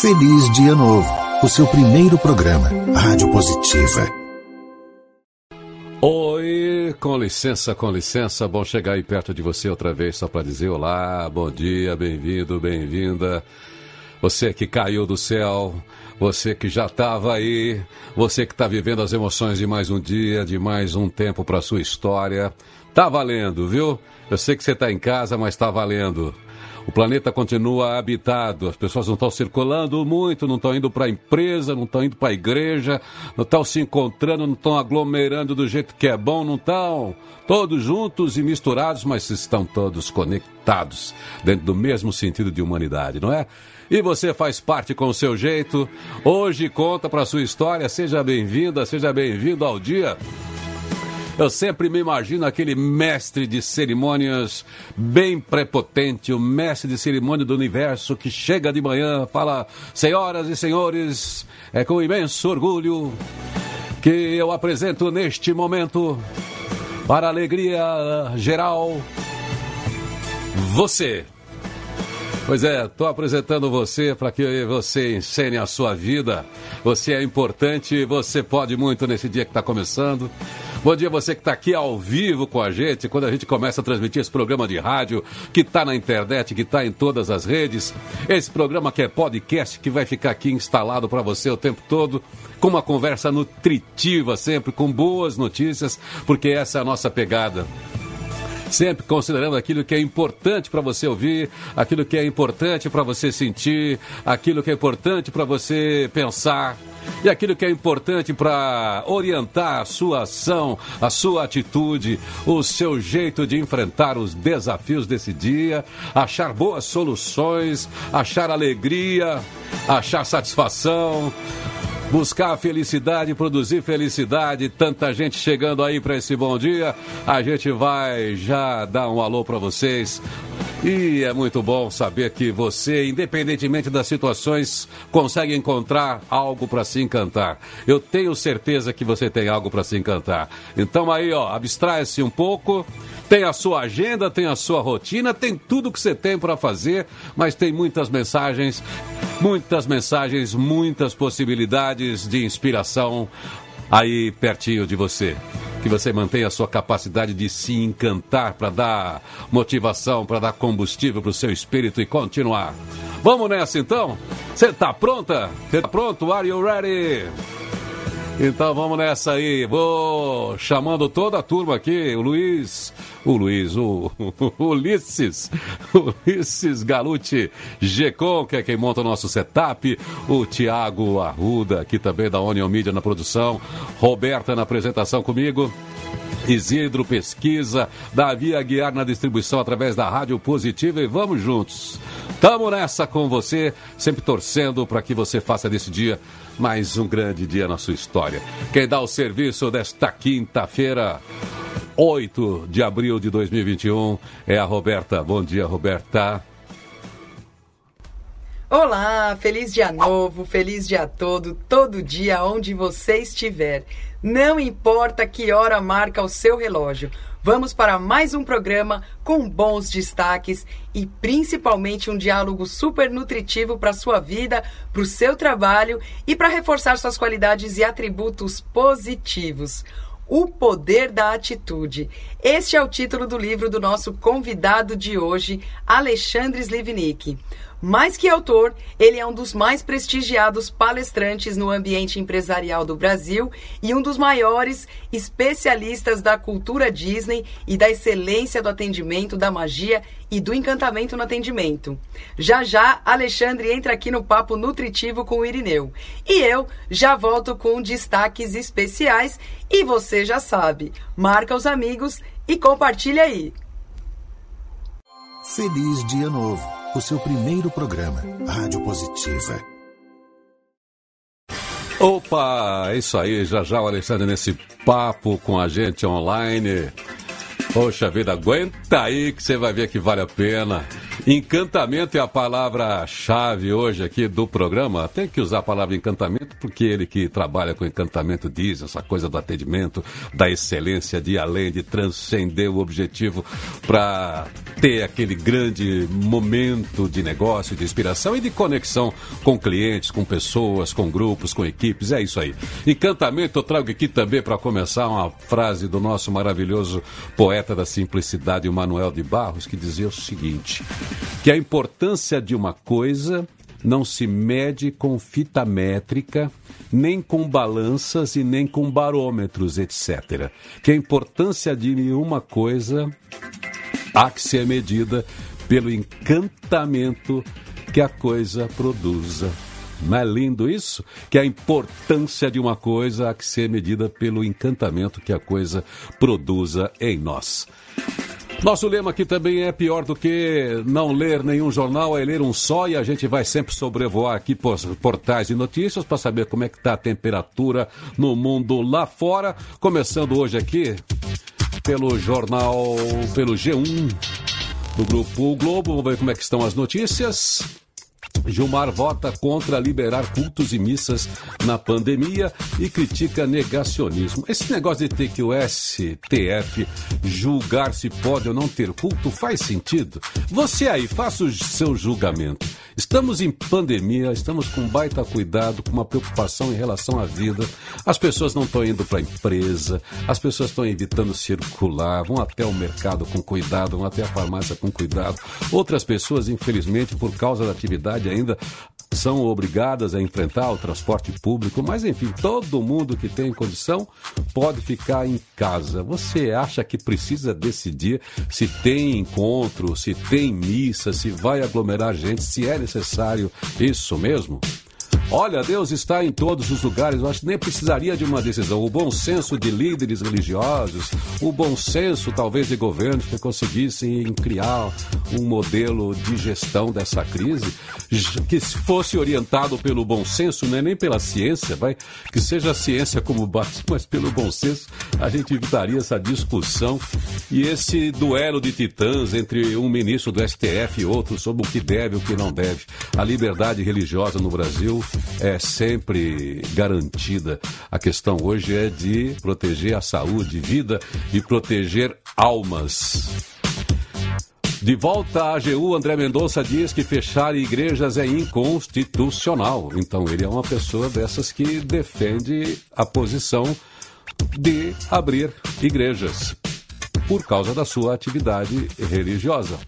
Feliz Dia Novo, o seu primeiro programa, Rádio Positiva. Oi, com licença, com licença, bom chegar aí perto de você outra vez só para dizer olá, bom dia, bem-vindo, bem-vinda. Você que caiu do céu, você que já estava aí, você que está vivendo as emoções de mais um dia, de mais um tempo para sua história. Tá valendo, viu? Eu sei que você está em casa, mas está valendo. O planeta continua habitado, as pessoas não estão circulando muito, não estão indo para a empresa, não estão indo para a igreja, não estão se encontrando, não estão aglomerando do jeito que é bom, não estão todos juntos e misturados, mas estão todos conectados dentro do mesmo sentido de humanidade, não é? E você faz parte com o seu jeito. Hoje conta para sua história. Seja bem-vinda, seja bem-vindo ao dia eu sempre me imagino aquele mestre de cerimônias bem prepotente, o mestre de cerimônia do universo que chega de manhã, fala: Senhoras e senhores, é com imenso orgulho que eu apresento neste momento, para a alegria geral, você. Pois é, estou apresentando você para que você ensene a sua vida. Você é importante, você pode muito nesse dia que está começando. Bom dia você que está aqui ao vivo com a gente, quando a gente começa a transmitir esse programa de rádio, que está na internet, que está em todas as redes. Esse programa que é podcast, que vai ficar aqui instalado para você o tempo todo, com uma conversa nutritiva sempre, com boas notícias, porque essa é a nossa pegada sempre considerando aquilo que é importante para você ouvir, aquilo que é importante para você sentir, aquilo que é importante para você pensar. E aquilo que é importante para orientar a sua ação, a sua atitude, o seu jeito de enfrentar os desafios desse dia, achar boas soluções, achar alegria, achar satisfação, buscar felicidade, produzir felicidade. Tanta gente chegando aí para esse bom dia. A gente vai já dar um alô para vocês. E é muito bom saber que você, independentemente das situações, consegue encontrar algo para se encantar. Eu tenho certeza que você tem algo para se encantar. Então aí, ó, abstrai-se um pouco. Tem a sua agenda, tem a sua rotina, tem tudo que você tem para fazer, mas tem muitas mensagens, muitas mensagens, muitas possibilidades de inspiração aí pertinho de você. Que você mantenha a sua capacidade de se encantar para dar motivação, para dar combustível para o seu espírito e continuar. Vamos nessa então? Você está pronta? Você está pronto? Are you ready? Então vamos nessa aí. Vou chamando toda a turma aqui. O Luiz, o Luiz, o, o Ulisses, o Ulisses Galuti Gecon, que é quem monta o nosso setup. O Tiago Arruda, aqui também da Onion Media na produção. Roberta na apresentação comigo. Isidro Pesquisa, Davi Aguiar na distribuição através da Rádio Positiva e vamos juntos. Tamo nessa com você, sempre torcendo para que você faça desse dia mais um grande dia na sua história. Quem dá o serviço desta quinta-feira, 8 de abril de 2021, é a Roberta. Bom dia, Roberta. Olá, feliz dia novo, feliz dia todo, todo dia onde você estiver. Não importa que hora marca o seu relógio. Vamos para mais um programa com bons destaques e principalmente um diálogo super nutritivo para sua vida, para o seu trabalho e para reforçar suas qualidades e atributos positivos. O Poder da Atitude. Este é o título do livro do nosso convidado de hoje, Alexandre Slivnik. Mais que autor, ele é um dos mais prestigiados palestrantes no ambiente empresarial do Brasil e um dos maiores especialistas da cultura Disney e da excelência do atendimento, da magia e do encantamento no atendimento. Já já, Alexandre entra aqui no Papo Nutritivo com o Irineu. E eu já volto com destaques especiais e você já sabe, marca os amigos e compartilha aí. Feliz Dia Novo o seu primeiro programa, Rádio Positiva. Opa, é isso aí, já já o Alexandre nesse papo com a gente online. Poxa vida, aguenta aí que você vai ver que vale a pena. Encantamento é a palavra-chave hoje aqui do programa. Tem que usar a palavra encantamento porque ele que trabalha com encantamento diz essa coisa do atendimento, da excelência, de além, de transcender o objetivo para ter aquele grande momento de negócio, de inspiração e de conexão com clientes, com pessoas, com grupos, com equipes. É isso aí. Encantamento, eu trago aqui também para começar uma frase do nosso maravilhoso poeta da simplicidade, o Manuel de Barros, que dizia o seguinte que a importância de uma coisa não se mede com fita métrica, nem com balanças e nem com barômetros, etc. Que a importância de uma coisa há que ser medida pelo encantamento que a coisa produza. Não é lindo isso? Que a importância de uma coisa há que ser medida pelo encantamento que a coisa produza em nós. Nosso lema aqui também é pior do que não ler nenhum jornal, é ler um só e a gente vai sempre sobrevoar aqui por portais de notícias para saber como é que está a temperatura no mundo lá fora. Começando hoje aqui pelo jornal, pelo G1 do Grupo Globo. Vamos ver como é que estão as notícias. Gilmar vota contra liberar cultos e missas na pandemia e critica negacionismo. Esse negócio de ter que o STF julgar se pode ou não ter culto faz sentido? Você aí, faça o seu julgamento. Estamos em pandemia, estamos com baita cuidado, com uma preocupação em relação à vida. As pessoas não estão indo para a empresa, as pessoas estão evitando circular, vão até o mercado com cuidado, vão até a farmácia com cuidado. Outras pessoas, infelizmente, por causa da atividade ainda, são obrigadas a enfrentar o transporte público, mas enfim, todo mundo que tem condição pode ficar em casa. Você acha que precisa decidir se tem encontro, se tem missa, se vai aglomerar gente, se é necessário isso mesmo? Olha, Deus está em todos os lugares. Eu acho que nem precisaria de uma decisão. O bom senso de líderes religiosos, o bom senso, talvez, de governos que conseguissem criar um modelo de gestão dessa crise que fosse orientado pelo bom senso, não é nem pela ciência, vai, que seja a ciência como base, mas pelo bom senso, a gente evitaria essa discussão e esse duelo de titãs entre um ministro do STF e outro sobre o que deve e o que não deve. A liberdade religiosa no Brasil é sempre garantida. A questão hoje é de proteger a saúde, vida e proteger almas. De volta à AGU, André Mendonça diz que fechar igrejas é inconstitucional. Então ele é uma pessoa dessas que defende a posição de abrir igrejas por causa da sua atividade religiosa.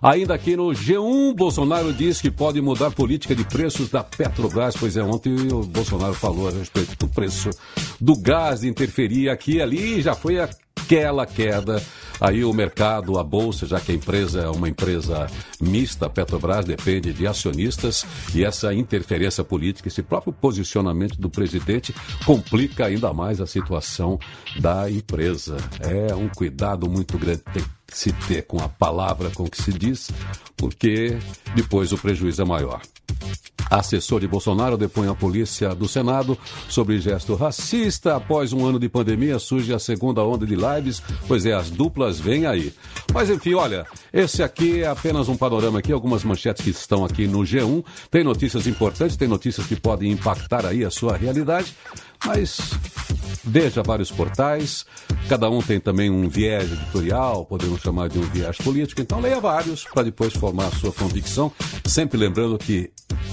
Ainda aqui no G1, Bolsonaro diz que pode mudar política de preços da Petrobras. Pois é, ontem o Bolsonaro falou a respeito do preço do gás, de interferir aqui e ali, já foi aquela queda. Aí o mercado, a bolsa, já que a empresa é uma empresa mista, a Petrobras depende de acionistas e essa interferência política, esse próprio posicionamento do presidente complica ainda mais a situação da empresa. É um cuidado muito grande. Tem se ter com a palavra com que se diz, porque depois o prejuízo é maior. Assessor de Bolsonaro depõe a polícia do Senado sobre gesto racista. Após um ano de pandemia, surge a segunda onda de lives, pois é, as duplas vêm aí. Mas enfim, olha, esse aqui é apenas um panorama aqui, algumas manchetes que estão aqui no G1. Tem notícias importantes, tem notícias que podem impactar aí a sua realidade. Mas veja vários portais, cada um tem também um viés editorial, podemos chamar de um viés político, então leia vários para depois formar a sua convicção, sempre lembrando que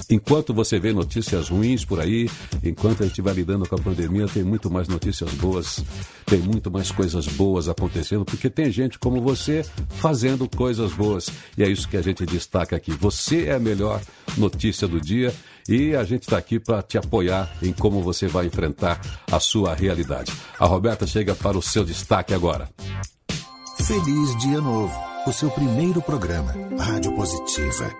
enquanto você vê notícias ruins por aí, enquanto a gente vai lidando com a pandemia, tem muito mais notícias boas, tem muito mais coisas boas acontecendo, porque tem gente como você fazendo coisas boas. E é isso que a gente destaca aqui. Você é a melhor notícia do dia e a gente está aqui para te apoiar em como você vai enfrentar a sua realidade. A Roberta chega para o seu destaque agora. Feliz Dia Novo, o seu primeiro programa, Rádio Positiva.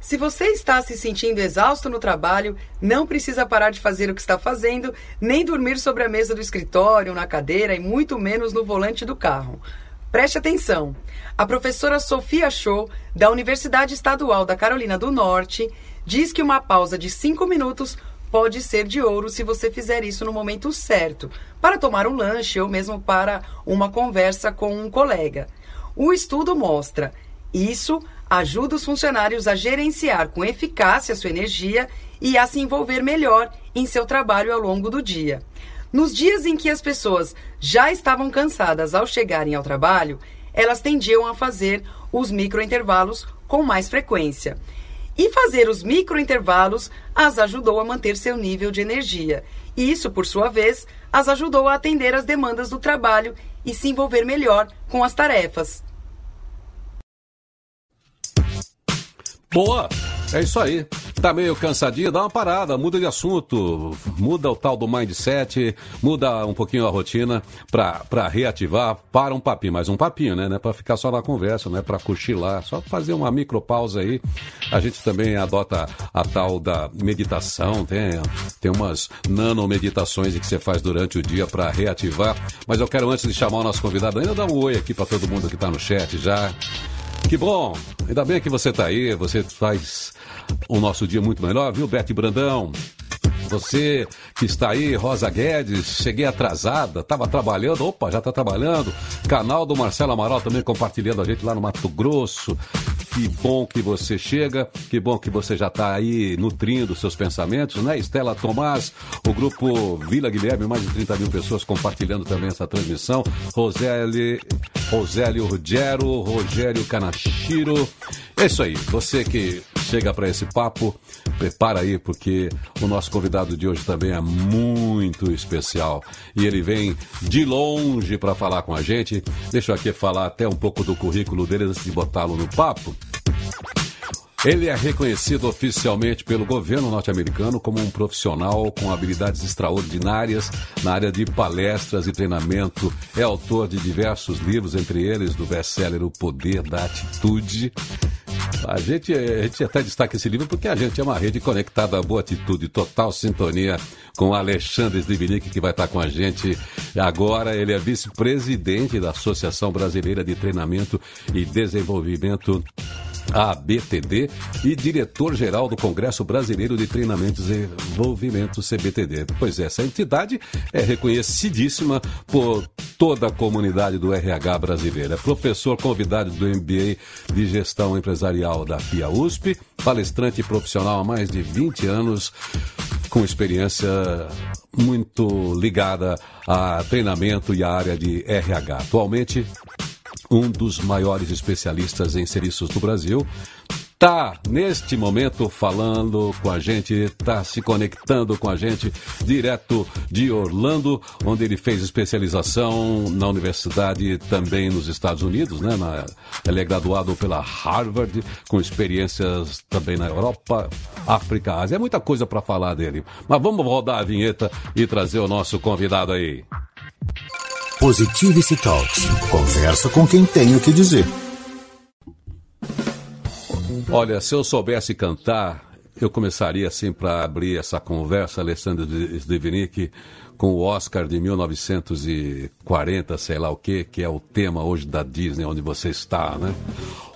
Se você está se sentindo exausto no trabalho, não precisa parar de fazer o que está fazendo, nem dormir sobre a mesa do escritório, na cadeira e muito menos no volante do carro. Preste atenção. A professora Sofia Show, da Universidade Estadual da Carolina do Norte, diz que uma pausa de 5 minutos pode ser de ouro se você fizer isso no momento certo, para tomar um lanche ou mesmo para uma conversa com um colega. O estudo mostra Isso ajuda os funcionários a gerenciar com eficácia sua energia e a se envolver melhor em seu trabalho ao longo do dia. Nos dias em que as pessoas já estavam cansadas ao chegarem ao trabalho, elas tendiam a fazer os microintervalos com mais frequência. E fazer os microintervalos as ajudou a manter seu nível de energia. E isso, por sua vez, as ajudou a atender às demandas do trabalho e se envolver melhor com as tarefas. Boa! É isso aí. Tá meio cansadinho? Dá uma parada, muda de assunto, muda o tal do mindset, muda um pouquinho a rotina pra reativar. Para um papinho, mais um papinho, né? Não é pra ficar só na conversa, não é pra cochilar, só fazer uma micropausa aí. A gente também adota a tal da meditação, tem, tem umas nano-meditações que você faz durante o dia pra reativar. Mas eu quero, antes de chamar o nosso convidado, ainda dar um oi aqui pra todo mundo que tá no chat já. Que bom! Ainda bem que você está aí, você faz o nosso dia muito melhor, viu, Bete Brandão? Você que está aí, Rosa Guedes, cheguei atrasada, estava trabalhando, opa, já está trabalhando. Canal do Marcelo Amaral também compartilhando a gente lá no Mato Grosso. Que bom que você chega, que bom que você já está aí nutrindo seus pensamentos, né? Estela Tomás, o grupo Vila Guilherme, mais de 30 mil pessoas compartilhando também essa transmissão. Roseli, Rosélio Ruggiero, Rogério Kanashiro. É isso aí, você que chega para esse papo, prepara aí, porque o nosso convidado de hoje também é muito especial. E ele vem de longe para falar com a gente. Deixa eu aqui falar até um pouco do currículo dele antes de botá-lo no papo. Ele é reconhecido oficialmente pelo governo norte-americano como um profissional com habilidades extraordinárias na área de palestras e treinamento. É autor de diversos livros, entre eles do best-seller O Poder da Atitude. A gente, a gente até destaca esse livro porque a gente é uma rede conectada à boa atitude, total sintonia com Alexandre Slivnik, que vai estar com a gente agora. Ele é vice-presidente da Associação Brasileira de Treinamento e Desenvolvimento a BTD e diretor-geral do Congresso Brasileiro de Treinamentos e Desenvolvimento, CBTD. Pois é, essa entidade é reconhecidíssima por toda a comunidade do RH brasileira. É professor convidado do MBA de Gestão Empresarial da FIA USP, palestrante profissional há mais de 20 anos, com experiência muito ligada a treinamento e a área de RH. Atualmente, um dos maiores especialistas em serviços do Brasil, está neste momento falando com a gente, está se conectando com a gente direto de Orlando, onde ele fez especialização na universidade também nos Estados Unidos, né? Na, ele é graduado pela Harvard, com experiências também na Europa, África, Ásia. É muita coisa para falar dele. Mas vamos rodar a vinheta e trazer o nosso convidado aí. Positivity Talks. Conversa com quem tem o que dizer. Olha, se eu soubesse cantar, eu começaria assim para abrir essa conversa, Alessandro Stevenick, com o Oscar de 1940, sei lá o que, que é o tema hoje da Disney, onde você está, né?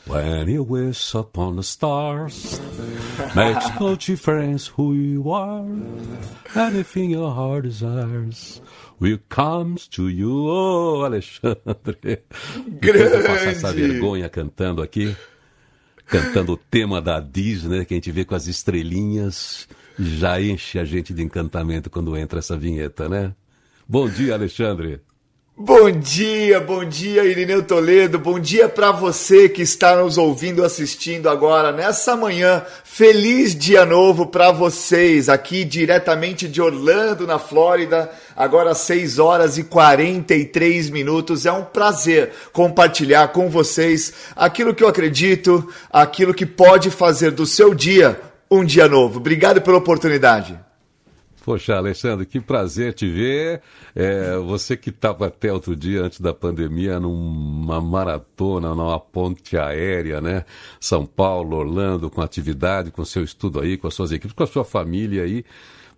When you wish upon the stars, makes no difference who you are, anything your heart desires will comes to you. Oh, Alexandre! Grande! Eu passar essa vergonha cantando aqui, cantando o tema da Disney, que a gente vê com as estrelinhas, já enche a gente de encantamento quando entra essa vinheta, né? Bom dia, Alexandre! Bom dia, bom dia Irineu Toledo, bom dia para você que está nos ouvindo, assistindo agora nessa manhã. Feliz dia novo para vocês, aqui diretamente de Orlando, na Flórida, agora 6 horas e 43 minutos. É um prazer compartilhar com vocês aquilo que eu acredito, aquilo que pode fazer do seu dia um dia novo. Obrigado pela oportunidade. Poxa, Alexandre, que prazer te ver. É, você que estava até outro dia, antes da pandemia, numa maratona, numa ponte aérea, né? São Paulo, Orlando, com atividade, com seu estudo aí, com as suas equipes, com a sua família aí.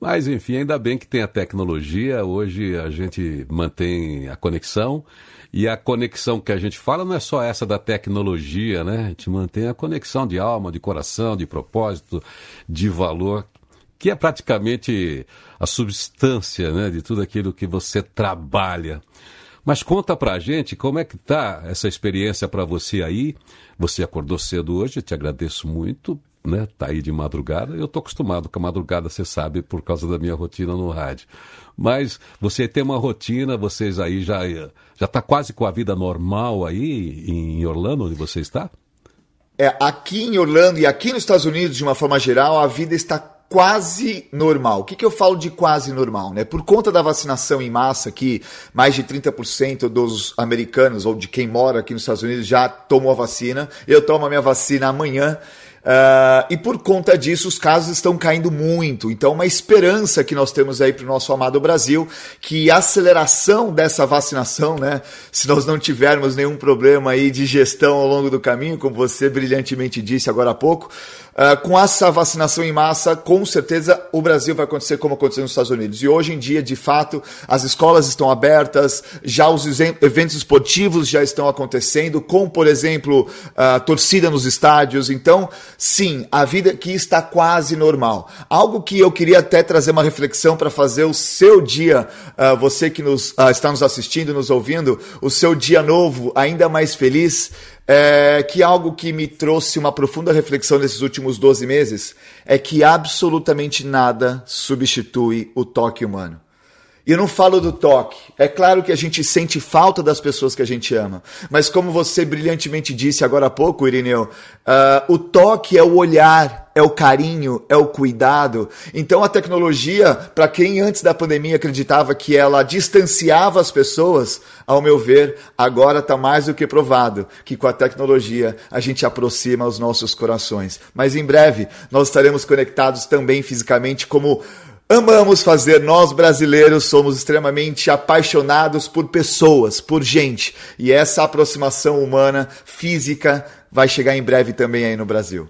Mas, enfim, ainda bem que tem a tecnologia. Hoje a gente mantém a conexão. E a conexão que a gente fala não é só essa da tecnologia, né? A gente mantém a conexão de alma, de coração, de propósito, de valor que é praticamente a substância né, de tudo aquilo que você trabalha. Mas conta pra gente como é que tá essa experiência para você aí. Você acordou cedo hoje, te agradeço muito, né? Tá aí de madrugada. Eu tô acostumado com a madrugada, você sabe, por causa da minha rotina no rádio. Mas você tem uma rotina, vocês aí já já tá quase com a vida normal aí em Orlando, onde você está? É, aqui em Orlando e aqui nos Estados Unidos, de uma forma geral, a vida está quase normal. O que, que eu falo de quase normal? Né? Por conta da vacinação em massa, que mais de 30% dos americanos ou de quem mora aqui nos Estados Unidos já tomou a vacina, eu tomo a minha vacina amanhã. Uh, e por conta disso, os casos estão caindo muito. Então, uma esperança que nós temos aí para o nosso amado Brasil, que a aceleração dessa vacinação, né? Se nós não tivermos nenhum problema aí de gestão ao longo do caminho, como você brilhantemente disse agora há pouco, Uh, com essa vacinação em massa, com certeza o Brasil vai acontecer como aconteceu nos Estados Unidos. E hoje em dia, de fato, as escolas estão abertas, já os eventos esportivos já estão acontecendo, com, por exemplo, uh, torcida nos estádios. Então, sim, a vida aqui está quase normal. Algo que eu queria até trazer uma reflexão para fazer o seu dia, uh, você que nos, está nos assistindo, nos ouvindo, o seu dia novo ainda mais feliz é, que algo que me trouxe uma profunda reflexão nesses últimos 12 meses é que absolutamente nada substitui o toque humano. E eu não falo do toque. É claro que a gente sente falta das pessoas que a gente ama. Mas como você brilhantemente disse agora há pouco, Irineu, uh, o toque é o olhar, é o carinho, é o cuidado. Então a tecnologia, para quem antes da pandemia acreditava que ela distanciava as pessoas, ao meu ver, agora está mais do que provado que com a tecnologia a gente aproxima os nossos corações. Mas em breve nós estaremos conectados também fisicamente como Amamos fazer, nós brasileiros somos extremamente apaixonados por pessoas, por gente. E essa aproximação humana, física, vai chegar em breve também aí no Brasil.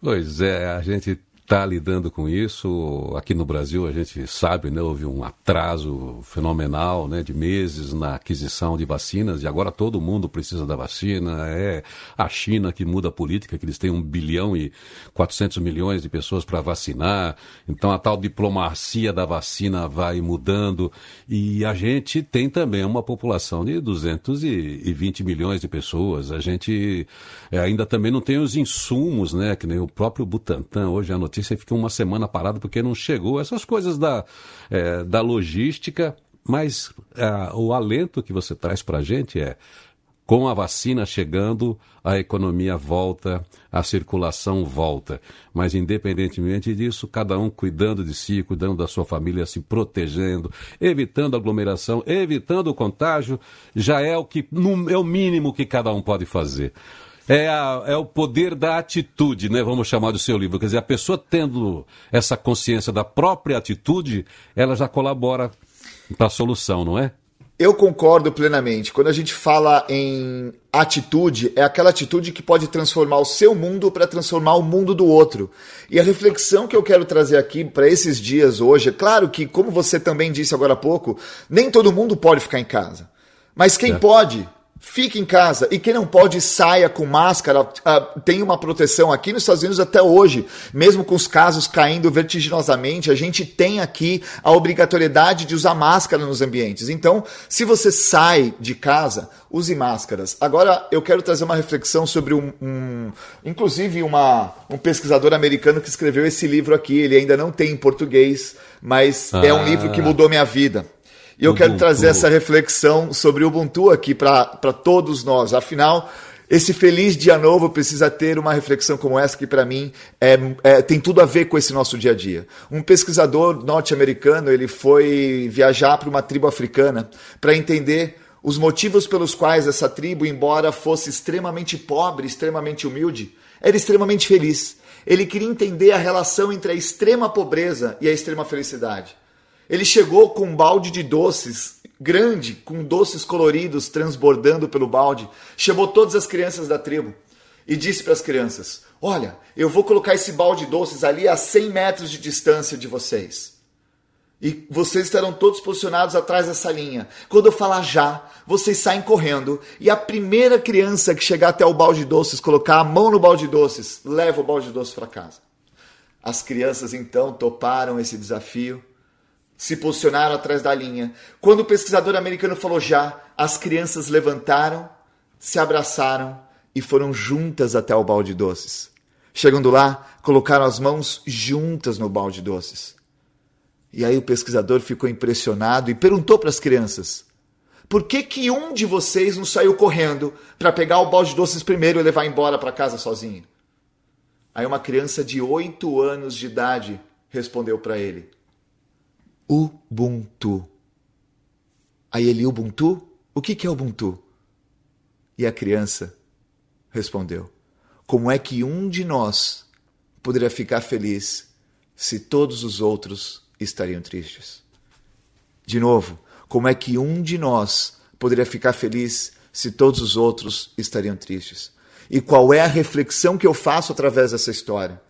Pois é, a gente está lidando com isso. Aqui no Brasil, a gente sabe, né, houve um atraso fenomenal né, de meses na aquisição de vacinas e agora todo mundo precisa da vacina. É a China que muda a política, que eles têm um bilhão e 400 milhões de pessoas para vacinar. Então a tal diplomacia da vacina vai mudando e a gente tem também uma população de 220 milhões de pessoas. A gente é, ainda também não tem os insumos, né, que nem o próprio Butantan. Hoje a notícia notícia fica uma semana parado porque não chegou. Essas coisas da, é, da logística, mas é, o alento que você traz para a gente é com a vacina chegando, a economia volta, a circulação volta. Mas, independentemente disso, cada um cuidando de si, cuidando da sua família, se protegendo, evitando aglomeração, evitando o contágio, já é o, que, é o mínimo que cada um pode fazer. É, a, é o poder da atitude, né? Vamos chamar do seu livro. Quer dizer, a pessoa tendo essa consciência da própria atitude, ela já colabora para a solução, não é? Eu concordo plenamente. Quando a gente fala em atitude, é aquela atitude que pode transformar o seu mundo para transformar o mundo do outro. E a reflexão que eu quero trazer aqui para esses dias hoje, é claro que, como você também disse agora há pouco, nem todo mundo pode ficar em casa. Mas quem é. pode, Fique em casa. E quem não pode, saia com máscara. Uh, tem uma proteção aqui nos Estados Unidos até hoje. Mesmo com os casos caindo vertiginosamente, a gente tem aqui a obrigatoriedade de usar máscara nos ambientes. Então, se você sai de casa, use máscaras. Agora, eu quero trazer uma reflexão sobre um. um inclusive, uma, um pesquisador americano que escreveu esse livro aqui. Ele ainda não tem em português, mas ah. é um livro que mudou minha vida. E eu Ubuntu. quero trazer essa reflexão sobre o Ubuntu aqui para todos nós. Afinal, esse feliz dia novo precisa ter uma reflexão como essa que para mim é, é, tem tudo a ver com esse nosso dia a dia. Um pesquisador norte-americano ele foi viajar para uma tribo africana para entender os motivos pelos quais essa tribo, embora fosse extremamente pobre, extremamente humilde, era extremamente feliz. Ele queria entender a relação entre a extrema pobreza e a extrema felicidade. Ele chegou com um balde de doces grande, com doces coloridos transbordando pelo balde, chamou todas as crianças da tribo e disse para as crianças: Olha, eu vou colocar esse balde de doces ali a 100 metros de distância de vocês. E vocês estarão todos posicionados atrás dessa linha. Quando eu falar já, vocês saem correndo e a primeira criança que chegar até o balde de doces, colocar a mão no balde de doces, leva o balde de doces para casa. As crianças então toparam esse desafio se posicionaram atrás da linha. Quando o pesquisador americano falou já, as crianças levantaram, se abraçaram e foram juntas até o balde de doces. Chegando lá, colocaram as mãos juntas no balde de doces. E aí o pesquisador ficou impressionado e perguntou para as crianças: Por que que um de vocês não saiu correndo para pegar o balde de doces primeiro e levar embora para casa sozinho? Aí uma criança de oito anos de idade respondeu para ele: Ubuntu. Aí ele, Ubuntu? O que, que é Ubuntu? E a criança respondeu: Como é que um de nós poderia ficar feliz se todos os outros estariam tristes? De novo, como é que um de nós poderia ficar feliz se todos os outros estariam tristes? E qual é a reflexão que eu faço através dessa história?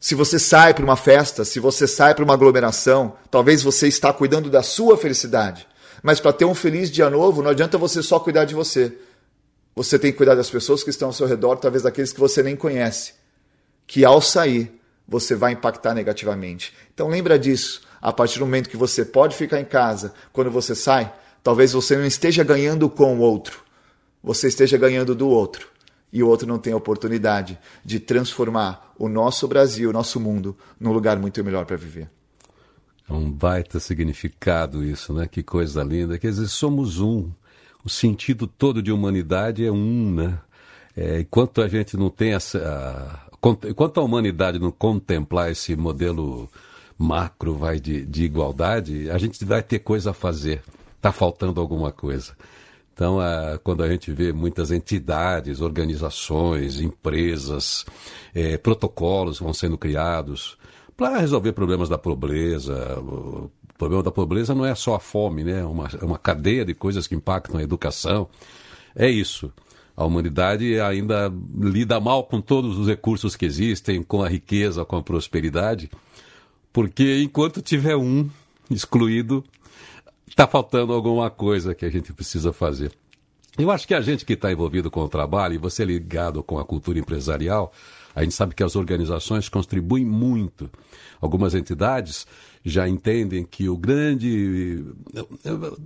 Se você sai para uma festa, se você sai para uma aglomeração, talvez você está cuidando da sua felicidade. Mas para ter um feliz dia novo, não adianta você só cuidar de você. Você tem que cuidar das pessoas que estão ao seu redor, talvez daqueles que você nem conhece. Que ao sair, você vai impactar negativamente. Então lembra disso. A partir do momento que você pode ficar em casa, quando você sai, talvez você não esteja ganhando com o outro, você esteja ganhando do outro. E o outro não tem a oportunidade de transformar o nosso Brasil, o nosso mundo, num lugar muito melhor para viver. É um baita significado isso, né? Que coisa linda. Quer dizer, somos um. O sentido todo de humanidade é um, né? É, enquanto a gente não tem essa. Enquanto a humanidade não contemplar esse modelo macro vai de, de igualdade, a gente vai ter coisa a fazer. Está faltando alguma coisa. Então, é, quando a gente vê muitas entidades, organizações, empresas, é, protocolos vão sendo criados para resolver problemas da pobreza. O problema da pobreza não é só a fome, né? É uma, uma cadeia de coisas que impactam a educação. É isso. A humanidade ainda lida mal com todos os recursos que existem, com a riqueza, com a prosperidade, porque enquanto tiver um excluído, está faltando alguma coisa que a gente precisa fazer. Eu acho que a gente que está envolvido com o trabalho, e você ligado com a cultura empresarial, a gente sabe que as organizações contribuem muito. Algumas entidades já entendem que o grande.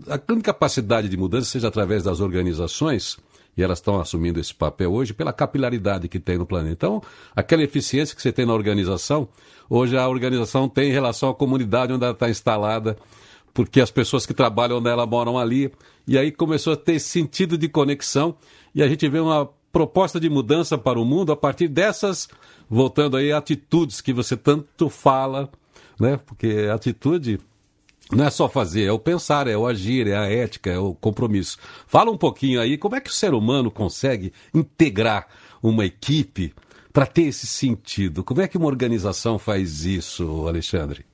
a grande capacidade de mudança seja através das organizações, e elas estão assumindo esse papel hoje pela capilaridade que tem no planeta. Então, aquela eficiência que você tem na organização, hoje a organização tem em relação à comunidade onde ela está instalada porque as pessoas que trabalham nela moram ali. E aí começou a ter sentido de conexão e a gente vê uma proposta de mudança para o mundo a partir dessas, voltando aí, atitudes que você tanto fala, né? Porque atitude não é só fazer, é o pensar, é o agir, é a ética, é o compromisso. Fala um pouquinho aí como é que o ser humano consegue integrar uma equipe para ter esse sentido. Como é que uma organização faz isso, Alexandre?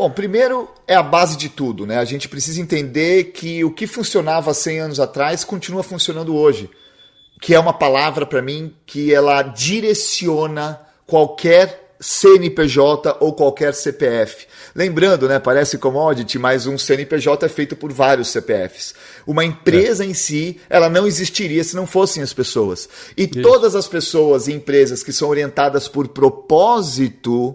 Bom, primeiro é a base de tudo, né? A gente precisa entender que o que funcionava 100 anos atrás continua funcionando hoje, que é uma palavra para mim que ela direciona qualquer CNPJ ou qualquer CPF. Lembrando, né, parece commodity, mas um CNPJ é feito por vários CPFs. Uma empresa é. em si, ela não existiria se não fossem as pessoas. E Isso. todas as pessoas e empresas que são orientadas por propósito,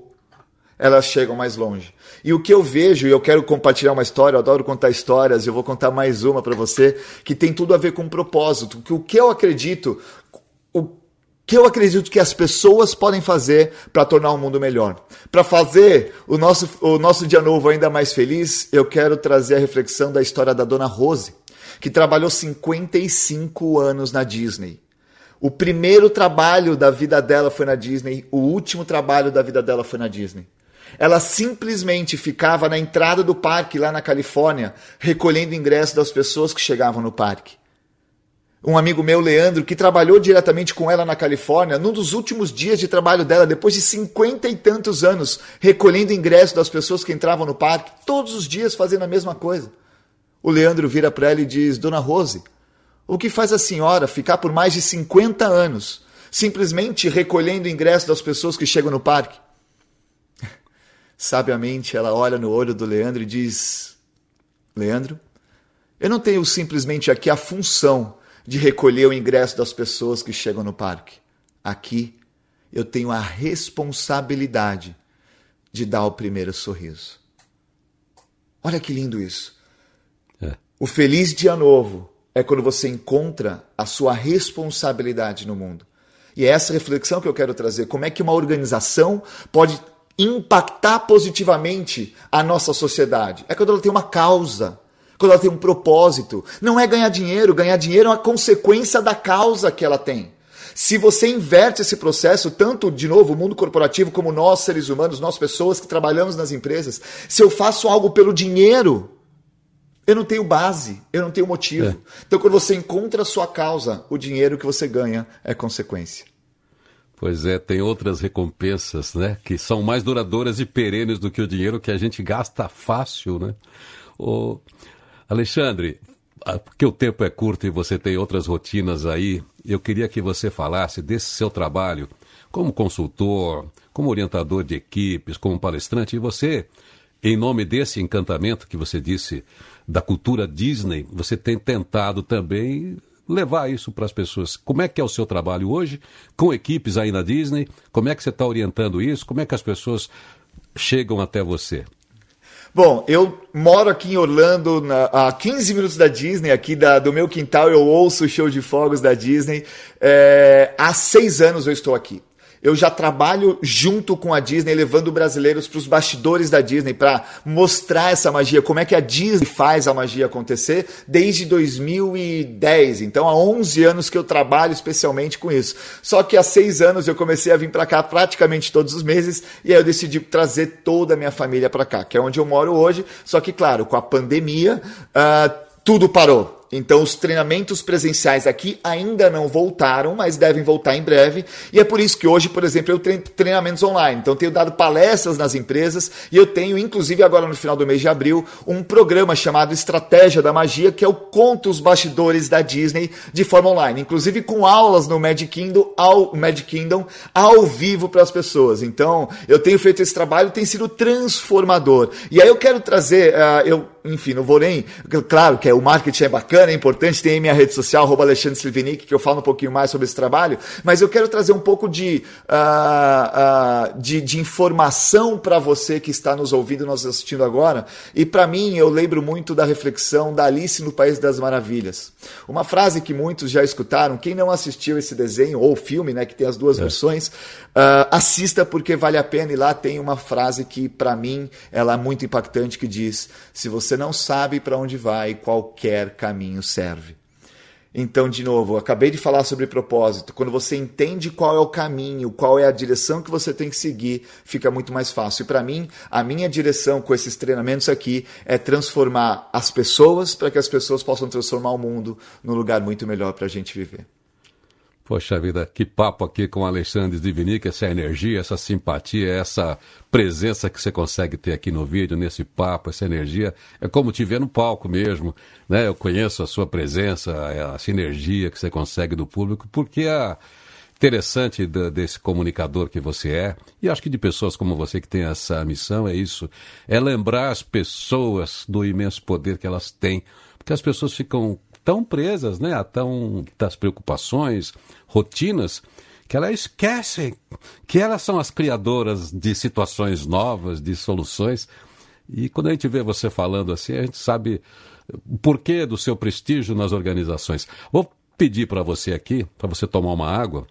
elas chegam mais longe. E o que eu vejo, e eu quero compartilhar uma história, eu adoro contar histórias, eu vou contar mais uma para você, que tem tudo a ver com propósito. Que o que eu acredito, o que eu acredito que as pessoas podem fazer para tornar o mundo melhor. Para fazer o nosso, o nosso dia novo ainda mais feliz, eu quero trazer a reflexão da história da dona Rose, que trabalhou 55 anos na Disney. O primeiro trabalho da vida dela foi na Disney, o último trabalho da vida dela foi na Disney. Ela simplesmente ficava na entrada do parque lá na Califórnia, recolhendo ingressos das pessoas que chegavam no parque. Um amigo meu, Leandro, que trabalhou diretamente com ela na Califórnia, num dos últimos dias de trabalho dela, depois de cinquenta e tantos anos, recolhendo ingressos das pessoas que entravam no parque, todos os dias fazendo a mesma coisa. O Leandro vira para ela e diz: Dona Rose, o que faz a senhora ficar por mais de 50 anos simplesmente recolhendo ingressos das pessoas que chegam no parque? Sabiamente, ela olha no olho do Leandro e diz: Leandro, eu não tenho simplesmente aqui a função de recolher o ingresso das pessoas que chegam no parque. Aqui eu tenho a responsabilidade de dar o primeiro sorriso. Olha que lindo isso. É. O feliz dia novo é quando você encontra a sua responsabilidade no mundo. E é essa reflexão que eu quero trazer. Como é que uma organização pode impactar positivamente a nossa sociedade? É quando ela tem uma causa, quando ela tem um propósito. Não é ganhar dinheiro, ganhar dinheiro é uma consequência da causa que ela tem. Se você inverte esse processo, tanto, de novo, o mundo corporativo, como nós, seres humanos, nós, pessoas que trabalhamos nas empresas, se eu faço algo pelo dinheiro, eu não tenho base, eu não tenho motivo. É. Então, quando você encontra a sua causa, o dinheiro que você ganha é consequência. Pois é, tem outras recompensas, né? Que são mais duradouras e perenes do que o dinheiro que a gente gasta fácil, né? O Alexandre, porque o tempo é curto e você tem outras rotinas aí, eu queria que você falasse desse seu trabalho como consultor, como orientador de equipes, como palestrante, e você, em nome desse encantamento que você disse da cultura Disney, você tem tentado também levar isso para as pessoas. Como é que é o seu trabalho hoje com equipes aí na Disney? Como é que você está orientando isso? Como é que as pessoas chegam até você? Bom, eu moro aqui em Orlando, na, a 15 minutos da Disney, aqui da, do meu quintal, eu ouço o show de fogos da Disney. É, há seis anos eu estou aqui eu já trabalho junto com a Disney, levando brasileiros para os bastidores da Disney, para mostrar essa magia, como é que a Disney faz a magia acontecer, desde 2010. Então, há 11 anos que eu trabalho especialmente com isso. Só que há seis anos eu comecei a vir para cá praticamente todos os meses, e aí eu decidi trazer toda a minha família para cá, que é onde eu moro hoje. Só que, claro, com a pandemia, uh, tudo parou. Então, os treinamentos presenciais aqui ainda não voltaram, mas devem voltar em breve. E é por isso que hoje, por exemplo, eu treino treinamentos online. Então, tenho dado palestras nas empresas e eu tenho, inclusive, agora no final do mês de abril, um programa chamado Estratégia da Magia, que é o Conto os Bastidores da Disney de forma online. Inclusive com aulas no Magic Kingdom ao, Magic Kingdom, ao vivo para as pessoas. Então, eu tenho feito esse trabalho, tem sido transformador. E aí eu quero trazer, uh, eu enfim, não vou nem. Claro que é, o marketing é bacana, é importante, tem minha rede social, arroba Alexandre Slivinic, que eu falo um pouquinho mais sobre esse trabalho, mas eu quero trazer um pouco de, uh, uh, de, de, informação para você que está nos ouvindo, nos assistindo agora. E para mim, eu lembro muito da reflexão da Alice no País das Maravilhas. Uma frase que muitos já escutaram, quem não assistiu esse desenho, ou filme, né, que tem as duas é. versões, uh, assista porque vale a pena. E lá tem uma frase que, para mim, ela é muito impactante, que diz: se você você não sabe para onde vai, qualquer caminho serve. Então, de novo, acabei de falar sobre propósito. Quando você entende qual é o caminho, qual é a direção que você tem que seguir, fica muito mais fácil. E para mim, a minha direção com esses treinamentos aqui é transformar as pessoas para que as pessoas possam transformar o mundo num lugar muito melhor para a gente viver. Poxa vida, que papo aqui com Alexandre Divinic, essa energia, essa simpatia, essa presença que você consegue ter aqui no vídeo, nesse papo, essa energia. É como te ver no palco mesmo, né? Eu conheço a sua presença, a sinergia que você consegue do público, porque é interessante desse comunicador que você é, e acho que de pessoas como você que tem essa missão, é isso, é lembrar as pessoas do imenso poder que elas têm, porque as pessoas ficam tão presas, né, a tão das preocupações, rotinas, que elas esquecem que elas são as criadoras de situações novas, de soluções. E quando a gente vê você falando assim, a gente sabe o porquê do seu prestígio nas organizações. Vou pedir para você aqui, para você tomar uma água,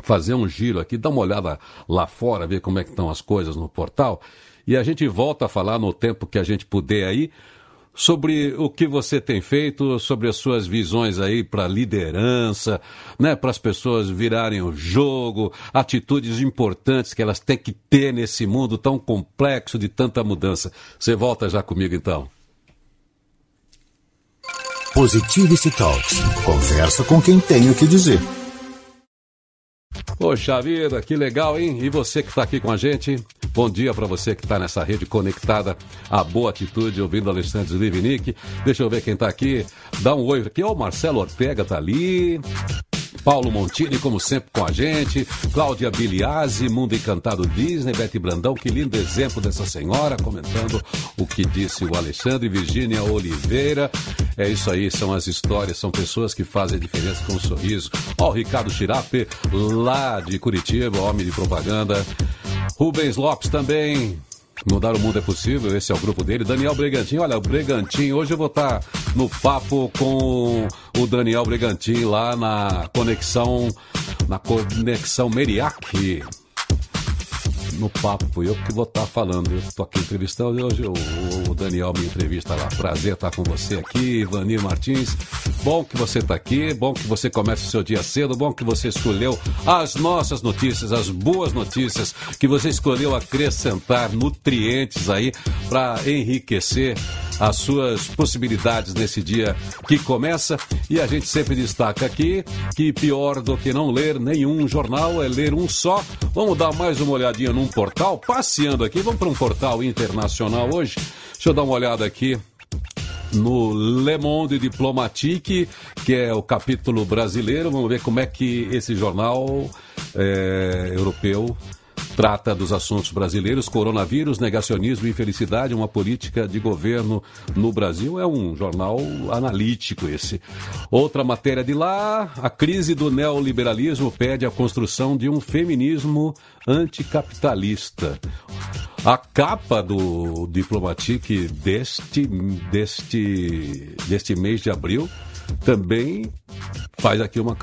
fazer um giro aqui, dar uma olhada lá fora, ver como é que estão as coisas no portal, e a gente volta a falar no tempo que a gente puder aí sobre o que você tem feito, sobre as suas visões aí para liderança, né, para as pessoas virarem o jogo, atitudes importantes que elas têm que ter nesse mundo tão complexo de tanta mudança. Você volta já comigo então. Positivity Talks. Conversa com quem tem o que dizer. Poxa vida, que legal, hein? E você que está aqui com a gente, bom dia para você que está nessa rede conectada à Boa Atitude, ouvindo Alexandre Livinic. Deixa eu ver quem está aqui. Dá um oi aqui. Ó, o Marcelo Ortega tá ali. Paulo Montini, como sempre, com a gente. Cláudia Biliazzi, Mundo Encantado Disney. Bete Brandão, que lindo exemplo dessa senhora, comentando o que disse o Alexandre. Virgínia Oliveira. É isso aí, são as histórias, são pessoas que fazem a diferença com um sorriso. Ó, o Ricardo Chirape, lá de Curitiba, homem de propaganda. Rubens Lopes também, Mudar o mundo é possível, esse é o grupo dele. Daniel Bregantin, olha, o Bregantin, hoje eu vou estar no papo com o Daniel Bregantin lá na conexão, na conexão Meriac no papo. Eu que vou estar tá falando. Eu estou aqui entrevistando hoje o, o, Daniel me entrevista lá. Prazer estar com você aqui, Ivanir Martins. Bom que você está aqui, bom que você comece o seu dia cedo, bom que você escolheu as nossas notícias, as boas notícias, que você escolheu acrescentar nutrientes aí para enriquecer as suas possibilidades nesse dia que começa. E a gente sempre destaca aqui que pior do que não ler nenhum jornal é ler um só. Vamos dar mais uma olhadinha portal, passeando aqui. Vamos para um portal internacional hoje. Deixa eu dar uma olhada aqui no Le Monde Diplomatique, que é o capítulo brasileiro. Vamos ver como é que esse jornal é, europeu Trata dos assuntos brasileiros, coronavírus, negacionismo e infelicidade, uma política de governo no Brasil. É um jornal analítico esse. Outra matéria de lá, a crise do neoliberalismo pede a construção de um feminismo anticapitalista. A capa do Diplomatique deste, deste, deste mês de abril também faz aqui uma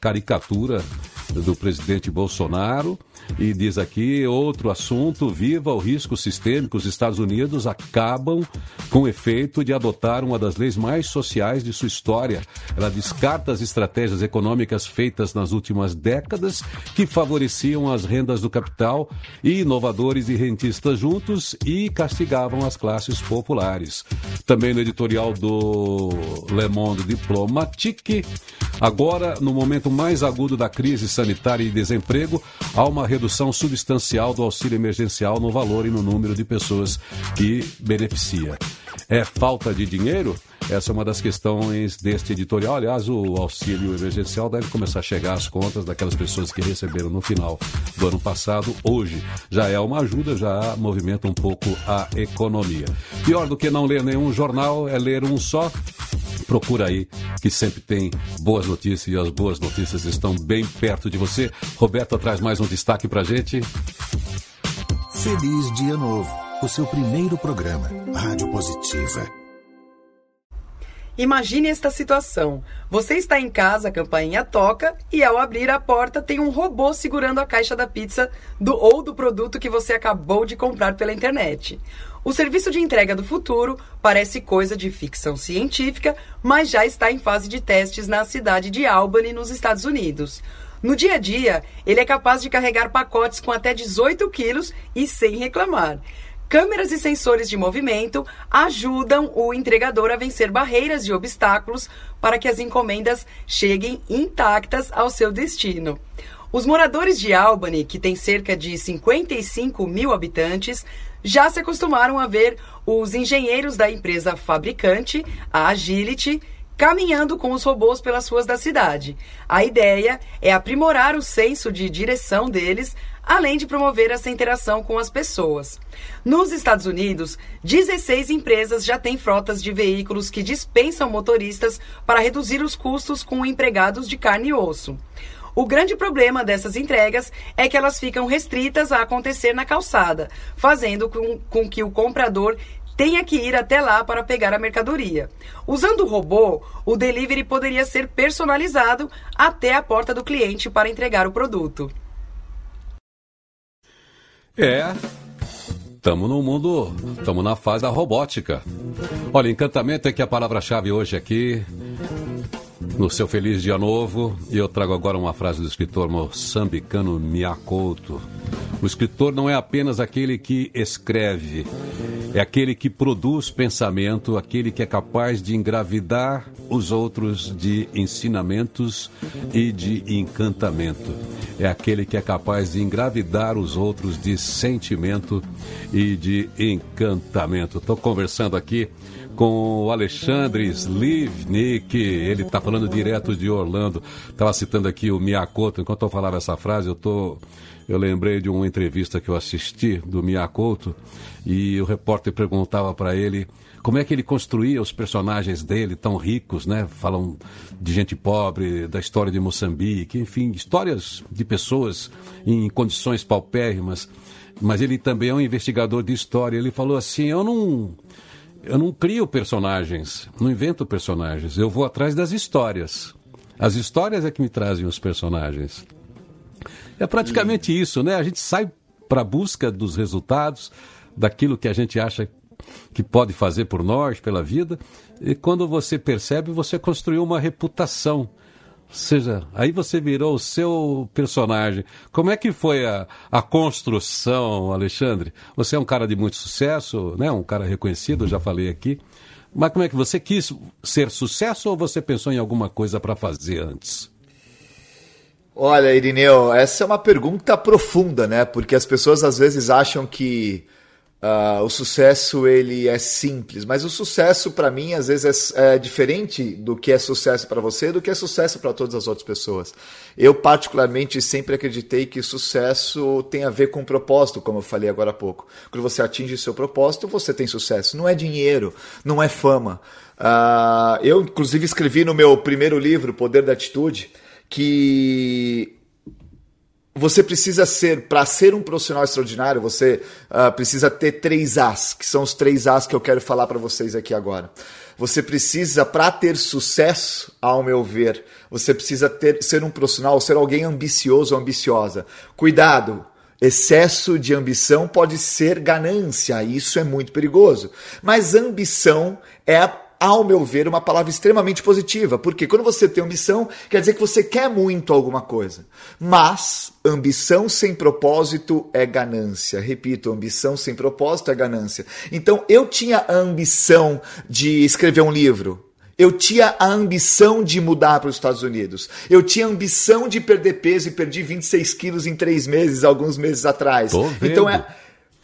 caricatura do presidente Bolsonaro e diz aqui outro assunto: viva o risco sistêmico. Os Estados Unidos acabam com o efeito de adotar uma das leis mais sociais de sua história. Ela descarta as estratégias econômicas feitas nas últimas décadas que favoreciam as rendas do capital e inovadores e rentistas juntos e castigavam as classes populares. Também no editorial do Le Monde Diplomatique, agora no momento mais agudo da crise sanitária e desemprego, há uma redução substancial do auxílio emergencial no valor e no número de pessoas que beneficia. É falta de dinheiro? Essa é uma das questões deste editorial. Aliás, o auxílio emergencial deve começar a chegar às contas daquelas pessoas que receberam no final do ano passado. Hoje já é uma ajuda, já movimenta um pouco a economia. Pior do que não ler nenhum jornal é ler um só procura aí, que sempre tem boas notícias e as boas notícias estão bem perto de você. Roberto traz mais um destaque pra gente. Feliz Dia Novo, o seu primeiro programa, Rádio Positiva. Imagine esta situação. Você está em casa, a campainha toca e ao abrir a porta tem um robô segurando a caixa da pizza do ou do produto que você acabou de comprar pela internet. O serviço de entrega do futuro parece coisa de ficção científica, mas já está em fase de testes na cidade de Albany, nos Estados Unidos. No dia a dia, ele é capaz de carregar pacotes com até 18 quilos e sem reclamar. Câmeras e sensores de movimento ajudam o entregador a vencer barreiras e obstáculos para que as encomendas cheguem intactas ao seu destino. Os moradores de Albany, que tem cerca de 55 mil habitantes, já se acostumaram a ver os engenheiros da empresa fabricante, a Agility, caminhando com os robôs pelas ruas da cidade. A ideia é aprimorar o senso de direção deles, além de promover essa interação com as pessoas. Nos Estados Unidos, 16 empresas já têm frotas de veículos que dispensam motoristas para reduzir os custos com empregados de carne e osso. O grande problema dessas entregas é que elas ficam restritas a acontecer na calçada, fazendo com, com que o comprador tenha que ir até lá para pegar a mercadoria. Usando o robô, o delivery poderia ser personalizado até a porta do cliente para entregar o produto. É, Estamos no mundo, estamos na fase da robótica. Olha, encantamento é que a palavra-chave hoje aqui no seu feliz dia novo. E eu trago agora uma frase do escritor moçambicano Miyakoto. O escritor não é apenas aquele que escreve, é aquele que produz pensamento, aquele que é capaz de engravidar os outros de ensinamentos e de encantamento. É aquele que é capaz de engravidar os outros de sentimento e de encantamento. Estou conversando aqui com o Alexandre Slivnik. Ele está falando direto de Orlando. Estava citando aqui o Miyakoto. Enquanto eu falava essa frase, eu tô, eu lembrei de uma entrevista que eu assisti do Miyakoto e o repórter perguntava para ele como é que ele construía os personagens dele tão ricos, né? Falam de gente pobre, da história de Moçambique, enfim, histórias de pessoas em condições paupérrimas. mas ele também é um investigador de história. Ele falou assim: eu não, eu não crio personagens, não invento personagens, eu vou atrás das histórias. As histórias é que me trazem os personagens. É praticamente e... isso, né? A gente sai para a busca dos resultados, daquilo que a gente acha que pode fazer por nós, pela vida, e quando você percebe, você construiu uma reputação. Seja, aí você virou o seu personagem. Como é que foi a, a construção, Alexandre? Você é um cara de muito sucesso, né? um cara reconhecido, já falei aqui. Mas como é que você quis ser sucesso ou você pensou em alguma coisa para fazer antes? Olha, Irineu, essa é uma pergunta profunda, né? Porque as pessoas às vezes acham que Uh, o sucesso ele é simples, mas o sucesso para mim às vezes é, é, diferente do que é sucesso para você, do que é sucesso para todas as outras pessoas. Eu particularmente sempre acreditei que sucesso tem a ver com propósito, como eu falei agora há pouco. Quando você atinge seu propósito, você tem sucesso. Não é dinheiro, não é fama. Uh, eu inclusive escrevi no meu primeiro livro, Poder da Atitude, que você precisa ser, para ser um profissional extraordinário, você uh, precisa ter três As, que são os três As que eu quero falar para vocês aqui agora. Você precisa, para ter sucesso, ao meu ver, você precisa ter, ser um profissional, ser alguém ambicioso ou ambiciosa. Cuidado, Excesso de ambição pode ser ganância, isso é muito perigoso. Mas ambição é ao meu ver, uma palavra extremamente positiva, porque quando você tem ambição, quer dizer que você quer muito alguma coisa. Mas ambição sem propósito é ganância. Repito, ambição sem propósito é ganância. Então eu tinha a ambição de escrever um livro. Eu tinha a ambição de mudar para os Estados Unidos. Eu tinha a ambição de perder peso e perdi 26 quilos em três meses, alguns meses atrás. Então é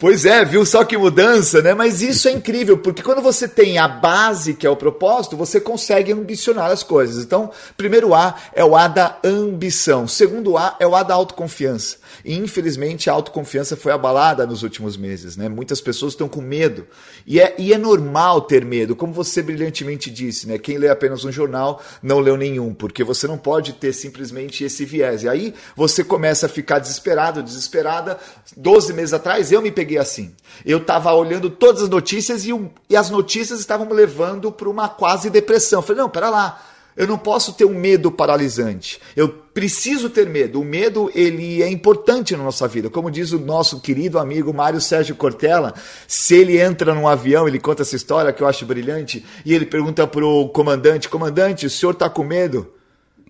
Pois é, viu só que mudança, né? Mas isso é incrível, porque quando você tem a base, que é o propósito, você consegue ambicionar as coisas. Então, primeiro A é o A da ambição. Segundo A é o A da autoconfiança. E infelizmente a autoconfiança foi abalada nos últimos meses, né? Muitas pessoas estão com medo. E é, e é normal ter medo, como você brilhantemente disse, né? Quem lê apenas um jornal não leu nenhum, porque você não pode ter simplesmente esse viés. E aí você começa a ficar desesperado, desesperada. Doze meses atrás eu me peguei assim. Eu estava olhando todas as notícias e, e as notícias estavam me levando para uma quase depressão. Eu falei, não, pera lá eu não posso ter um medo paralisante. Eu preciso ter medo. O medo ele é importante na nossa vida. Como diz o nosso querido amigo Mário Sérgio Cortella, se ele entra num avião, ele conta essa história que eu acho brilhante, e ele pergunta pro comandante: "Comandante, o senhor está com medo?"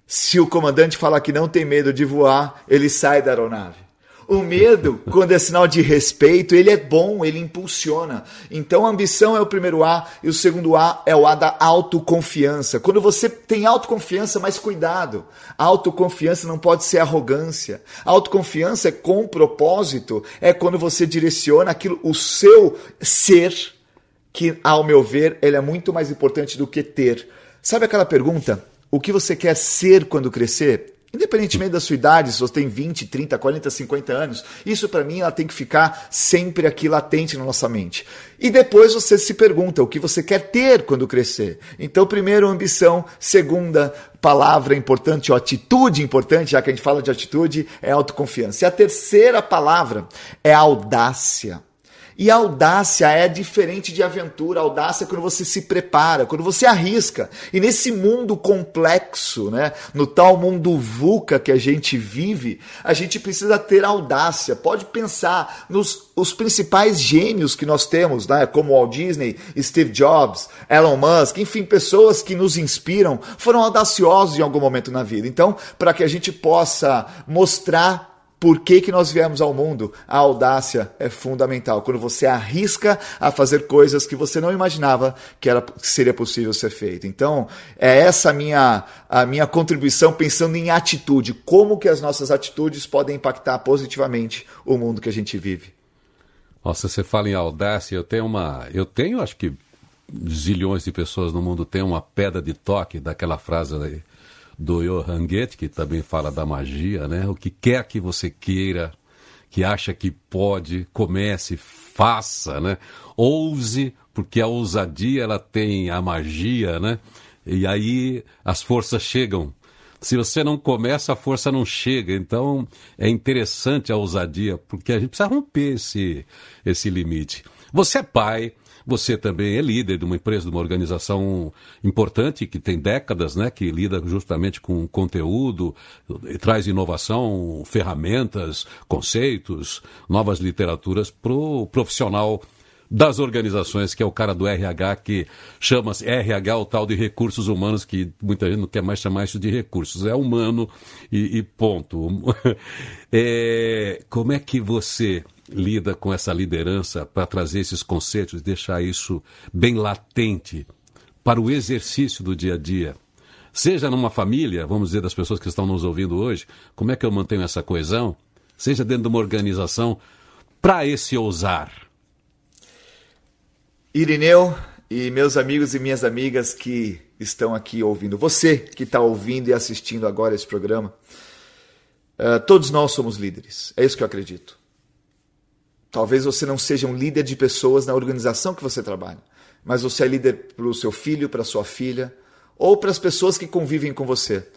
Se o comandante falar que não tem medo de voar, ele sai da aeronave. O medo, quando é sinal de respeito, ele é bom, ele impulsiona. Então a ambição é o primeiro A e o segundo A é o A da autoconfiança. Quando você tem autoconfiança, mas cuidado. autoconfiança não pode ser arrogância. autoconfiança é com propósito, é quando você direciona aquilo, o seu ser, que ao meu ver, ele é muito mais importante do que ter. Sabe aquela pergunta? O que você quer ser quando crescer? Independentemente da sua idade, se você tem 20, 30, 40, 50 anos, isso para mim ela tem que ficar sempre aqui latente na nossa mente. E depois você se pergunta o que você quer ter quando crescer. Então, primeiro, ambição. Segunda, palavra importante, ou atitude importante, já que a gente fala de atitude, é autoconfiança. E a terceira palavra é audácia. E audácia é diferente de aventura. audácia é quando você se prepara, quando você arrisca. E nesse mundo complexo, né, no tal mundo VUCA que a gente vive, a gente precisa ter audácia. Pode pensar nos os principais gênios que nós temos, né, como Walt Disney, Steve Jobs, Elon Musk, enfim, pessoas que nos inspiram, foram audaciosos em algum momento na vida. Então, para que a gente possa mostrar por que, que nós viemos ao mundo? A audácia é fundamental. Quando você arrisca a fazer coisas que você não imaginava que, era, que seria possível ser feito. Então, é essa a minha, a minha contribuição pensando em atitude. Como que as nossas atitudes podem impactar positivamente o mundo que a gente vive. Nossa, você fala em audácia, eu tenho uma. Eu tenho, acho que zilhões de pessoas no mundo têm uma pedra de toque daquela frase do Johann Goethe, que também fala da magia, né? O que quer que você queira, que acha que pode, comece, faça, né? Ouse, porque a ousadia ela tem a magia, né? E aí as forças chegam. Se você não começa, a força não chega. Então é interessante a ousadia, porque a gente precisa romper esse, esse limite. Você é pai, você também é líder de uma empresa, de uma organização importante que tem décadas, né, que lida justamente com conteúdo, traz inovação, ferramentas, conceitos, novas literaturas para o profissional das organizações, que é o cara do RH, que chama-se RH, o tal de recursos humanos, que muita gente não quer mais chamar isso de recursos, é humano e, e ponto. É, como é que você lida com essa liderança para trazer esses conceitos, deixar isso bem latente para o exercício do dia a dia? Seja numa família, vamos dizer, das pessoas que estão nos ouvindo hoje, como é que eu mantenho essa coesão? Seja dentro de uma organização, para esse ousar. Irineu e meus amigos e minhas amigas que estão aqui ouvindo, você que está ouvindo e assistindo agora esse programa, uh, todos nós somos líderes, é isso que eu acredito. Talvez você não seja um líder de pessoas na organização que você trabalha, mas você é líder para o seu filho, para sua filha, ou para as pessoas que convivem com você.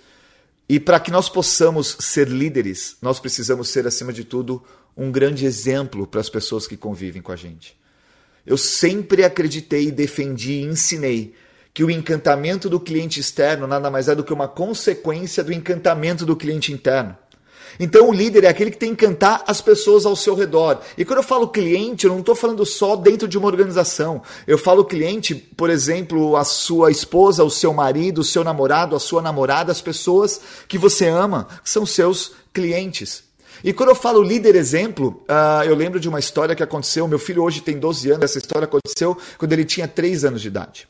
E para que nós possamos ser líderes, nós precisamos ser, acima de tudo, um grande exemplo para as pessoas que convivem com a gente. Eu sempre acreditei, defendi e ensinei que o encantamento do cliente externo nada mais é do que uma consequência do encantamento do cliente interno. Então o líder é aquele que tem que encantar as pessoas ao seu redor. E quando eu falo cliente, eu não estou falando só dentro de uma organização. Eu falo cliente, por exemplo, a sua esposa, o seu marido, o seu namorado, a sua namorada, as pessoas que você ama, que são seus clientes. E quando eu falo líder exemplo, uh, eu lembro de uma história que aconteceu. Meu filho hoje tem 12 anos. Essa história aconteceu quando ele tinha 3 anos de idade.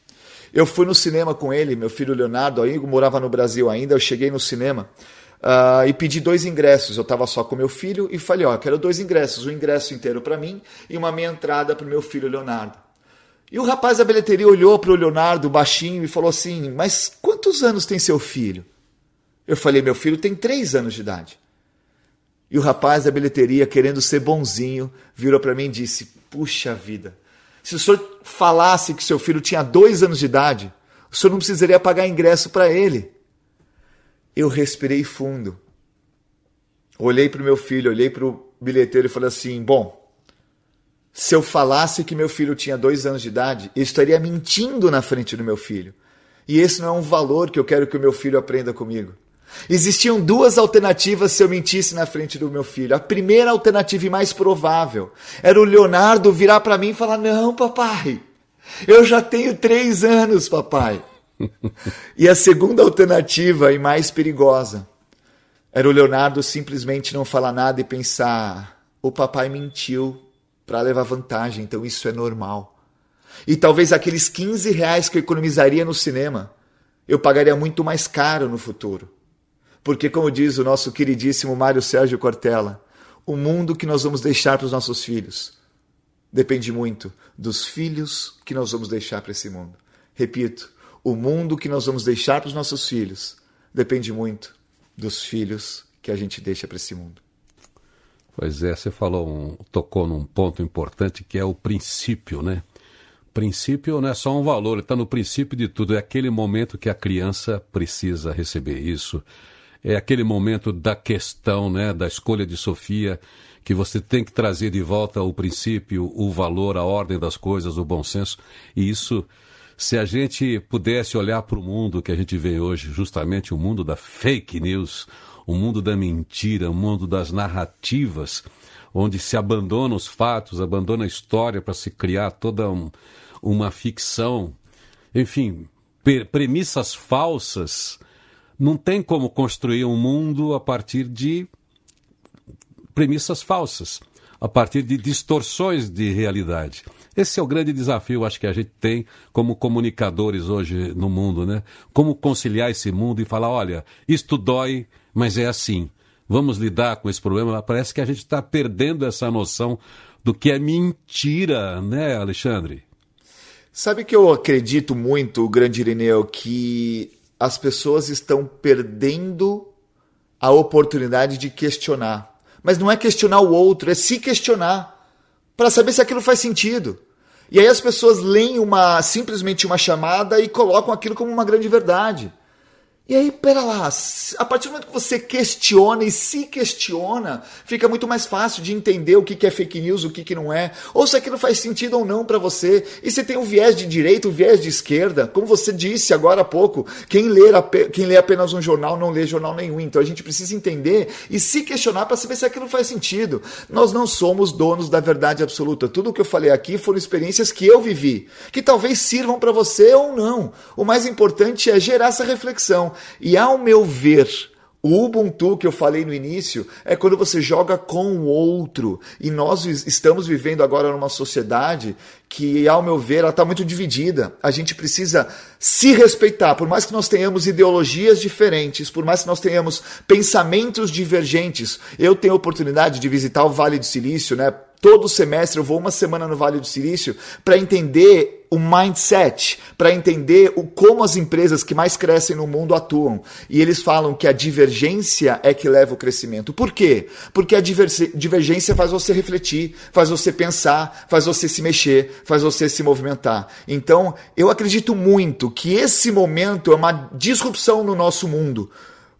Eu fui no cinema com ele, meu filho Leonardo, aí morava no Brasil ainda. Eu cheguei no cinema uh, e pedi dois ingressos. Eu estava só com meu filho e falei: Ó, quero dois ingressos, um ingresso inteiro para mim e uma meia entrada para o meu filho Leonardo. E o rapaz da bilheteria olhou para o Leonardo baixinho e falou assim: Mas quantos anos tem seu filho? Eu falei: Meu filho tem três anos de idade. E o rapaz da bilheteria, querendo ser bonzinho, virou para mim e disse: Puxa vida, se o senhor falasse que seu filho tinha dois anos de idade, o senhor não precisaria pagar ingresso para ele. Eu respirei fundo. Olhei para o meu filho, olhei para o bilheteiro e falei assim: Bom, se eu falasse que meu filho tinha dois anos de idade, eu estaria mentindo na frente do meu filho. E esse não é um valor que eu quero que o meu filho aprenda comigo. Existiam duas alternativas se eu mentisse na frente do meu filho. A primeira alternativa e mais provável era o Leonardo virar para mim e falar: Não, papai, eu já tenho três anos, papai. e a segunda alternativa e mais perigosa era o Leonardo simplesmente não falar nada e pensar: O papai mentiu para levar vantagem, então isso é normal. E talvez aqueles 15 reais que eu economizaria no cinema, eu pagaria muito mais caro no futuro. Porque, como diz o nosso queridíssimo Mário Sérgio Cortella, o mundo que nós vamos deixar para os nossos filhos depende muito dos filhos que nós vamos deixar para esse mundo. Repito, o mundo que nós vamos deixar para os nossos filhos depende muito dos filhos que a gente deixa para esse mundo. Pois é, você falou, um, tocou num ponto importante que é o princípio, né? Princípio não é só um valor, está no princípio de tudo. É aquele momento que a criança precisa receber isso é aquele momento da questão, né, da escolha de Sofia, que você tem que trazer de volta o princípio, o valor, a ordem das coisas, o bom senso. E isso, se a gente pudesse olhar para o mundo que a gente vê hoje, justamente o mundo da fake news, o mundo da mentira, o mundo das narrativas, onde se abandona os fatos, abandona a história para se criar toda um, uma ficção, enfim, premissas falsas não tem como construir um mundo a partir de premissas falsas, a partir de distorções de realidade. Esse é o grande desafio, acho que a gente tem como comunicadores hoje no mundo, né? Como conciliar esse mundo e falar, olha, isto dói, mas é assim. Vamos lidar com esse problema. Parece que a gente está perdendo essa noção do que é mentira, né, Alexandre? Sabe que eu acredito muito, grande Irineu, que as pessoas estão perdendo a oportunidade de questionar. Mas não é questionar o outro, é se questionar para saber se aquilo faz sentido. E aí as pessoas leem uma simplesmente uma chamada e colocam aquilo como uma grande verdade. E aí, pera lá, a partir do momento que você questiona e se questiona, fica muito mais fácil de entender o que é fake news, o que não é, ou se aquilo faz sentido ou não para você. E se tem um viés de direita, um viés de esquerda, como você disse agora há pouco, quem lê, quem lê apenas um jornal não lê jornal nenhum. Então a gente precisa entender e se questionar para saber se aquilo faz sentido. Nós não somos donos da verdade absoluta. Tudo o que eu falei aqui foram experiências que eu vivi, que talvez sirvam para você ou não. O mais importante é gerar essa reflexão. E ao meu ver, o Ubuntu que eu falei no início é quando você joga com o outro. E nós estamos vivendo agora numa sociedade que, ao meu ver, ela está muito dividida. A gente precisa se respeitar, por mais que nós tenhamos ideologias diferentes, por mais que nós tenhamos pensamentos divergentes. Eu tenho a oportunidade de visitar o Vale do Silício, né? Todo semestre eu vou uma semana no Vale do Silício para entender o mindset, para entender o, como as empresas que mais crescem no mundo atuam. E eles falam que a divergência é que leva o crescimento. Por quê? Porque a divergência faz você refletir, faz você pensar, faz você se mexer, faz você se movimentar. Então, eu acredito muito que esse momento é uma disrupção no nosso mundo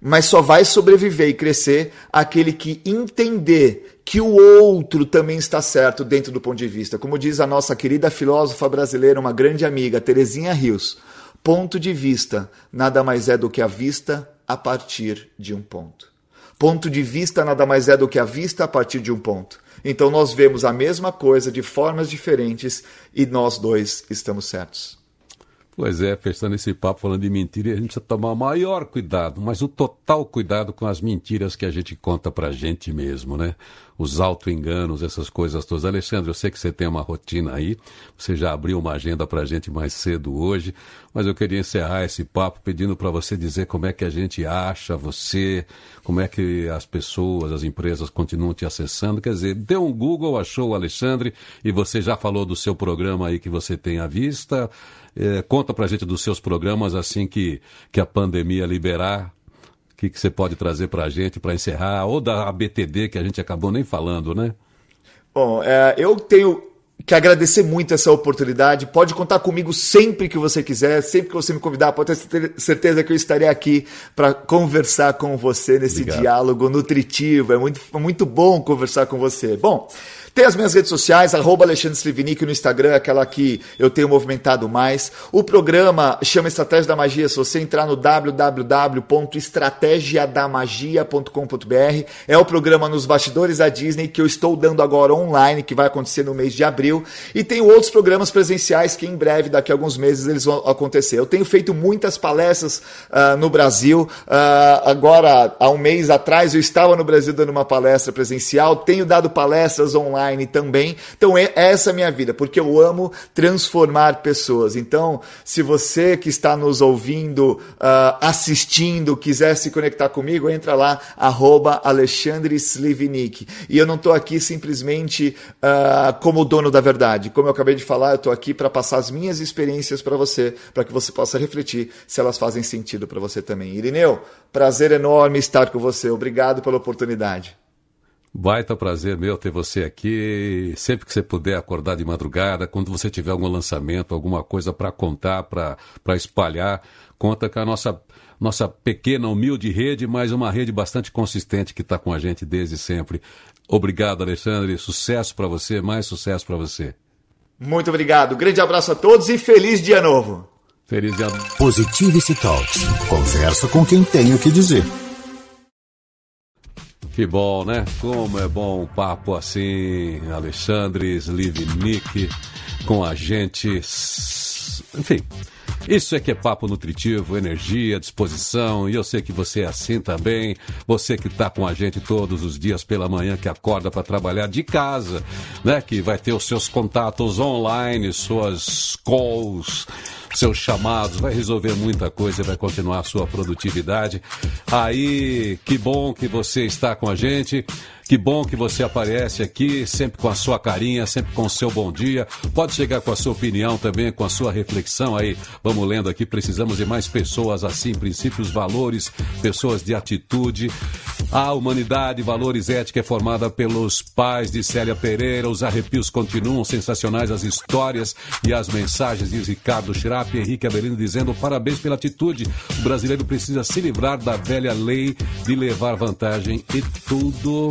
mas só vai sobreviver e crescer aquele que entender que o outro também está certo dentro do ponto de vista. Como diz a nossa querida filósofa brasileira, uma grande amiga, Terezinha Rios, ponto de vista nada mais é do que a vista a partir de um ponto. Ponto de vista nada mais é do que a vista a partir de um ponto. Então nós vemos a mesma coisa de formas diferentes e nós dois estamos certos. Pois é, fechando esse papo falando de mentira, a gente precisa tomar maior cuidado, mas o total cuidado com as mentiras que a gente conta pra gente mesmo, né? Os auto-enganos, essas coisas todas. Alexandre, eu sei que você tem uma rotina aí, você já abriu uma agenda pra gente mais cedo hoje, mas eu queria encerrar esse papo pedindo para você dizer como é que a gente acha você, como é que as pessoas, as empresas continuam te acessando. Quer dizer, deu um Google, achou o Alexandre e você já falou do seu programa aí que você tem à vista. É, conta pra gente dos seus programas assim que, que a pandemia liberar. O que, que você pode trazer pra gente para encerrar? Ou da ABTD, que a gente acabou nem falando, né? Bom, é, eu tenho que agradecer muito essa oportunidade. Pode contar comigo sempre que você quiser, sempre que você me convidar. Pode ter certeza que eu estarei aqui para conversar com você nesse Obrigado. diálogo nutritivo. É muito, muito bom conversar com você. Bom. Tem as minhas redes sociais, arroba Alexandre Slivnik no Instagram, aquela que eu tenho movimentado mais. O programa chama Estratégia da Magia. Se você entrar no www.estrategiadamagia.com.br, é o programa nos bastidores da Disney que eu estou dando agora online, que vai acontecer no mês de abril. E tem outros programas presenciais que em breve, daqui a alguns meses, eles vão acontecer. Eu tenho feito muitas palestras uh, no Brasil. Uh, agora, há um mês atrás, eu estava no Brasil dando uma palestra presencial. Tenho dado palestras online online também. Então, é essa é a minha vida, porque eu amo transformar pessoas. Então, se você que está nos ouvindo, uh, assistindo, quiser se conectar comigo, entra lá, arroba Alexandre Slivnik. E eu não estou aqui simplesmente uh, como dono da verdade. Como eu acabei de falar, eu estou aqui para passar as minhas experiências para você, para que você possa refletir se elas fazem sentido para você também. Irineu, prazer enorme estar com você. Obrigado pela oportunidade. Baita prazer meu ter você aqui. Sempre que você puder acordar de madrugada, quando você tiver algum lançamento, alguma coisa para contar, para espalhar, conta com a nossa, nossa pequena, humilde rede, mas uma rede bastante consistente que está com a gente desde sempre. Obrigado, Alexandre. Sucesso para você, mais sucesso para você. Muito obrigado. Grande abraço a todos e feliz dia novo. Feliz dia novo. Positivity Talks. Conversa com quem tem o que dizer. Que bom, né? Como é bom um papo assim, Alexandre Slivnik com a gente. Enfim, isso é que é papo nutritivo, energia, disposição, e eu sei que você é assim também. Você que está com a gente todos os dias pela manhã, que acorda para trabalhar de casa, né? Que vai ter os seus contatos online, suas calls seus chamados, vai resolver muita coisa e vai continuar sua produtividade. Aí, que bom que você está com a gente. Que bom que você aparece aqui, sempre com a sua carinha, sempre com o seu bom dia. Pode chegar com a sua opinião também, com a sua reflexão aí. Vamos lendo aqui, precisamos de mais pessoas assim, princípios, valores, pessoas de atitude. A humanidade, valores, ética é formada pelos pais de Célia Pereira. Os arrepios continuam sensacionais, as histórias e as mensagens, diz Ricardo Chirap e Henrique Avelino dizendo parabéns pela atitude. O brasileiro precisa se livrar da velha lei de levar vantagem e tudo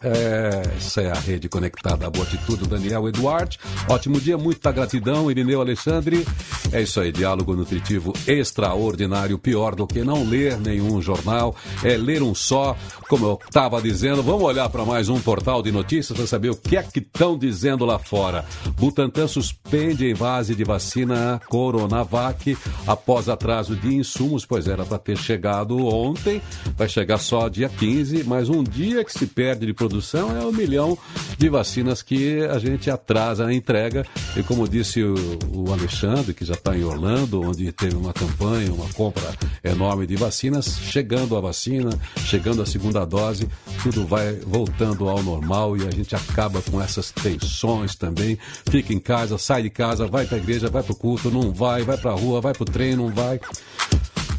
essa é a rede conectada à Boa Atitude, Daniel Eduardo. Ótimo dia, muita gratidão, Irineu Alexandre. É isso aí, diálogo nutritivo extraordinário. Pior do que não ler nenhum jornal, é ler um só. Como eu estava dizendo, vamos olhar para mais um portal de notícias para saber o que é que estão dizendo lá fora. Butantan suspende a invase de vacina Coronavac após atraso de insumos, pois era para ter chegado ontem, vai chegar só dia 15, mas um dia que se perde de produção é um milhão de vacinas que a gente atrasa a entrega. E como disse o, o Alexandre, que já está em Orlando, onde teve uma campanha, uma compra enorme de vacinas, chegando a vacina, chegando a segunda dose, tudo vai voltando ao normal e a gente acaba com essas tensões também. Fica em casa, sai de casa, vai para a igreja, vai para o culto, não vai, vai para a rua, vai para o trem, não vai.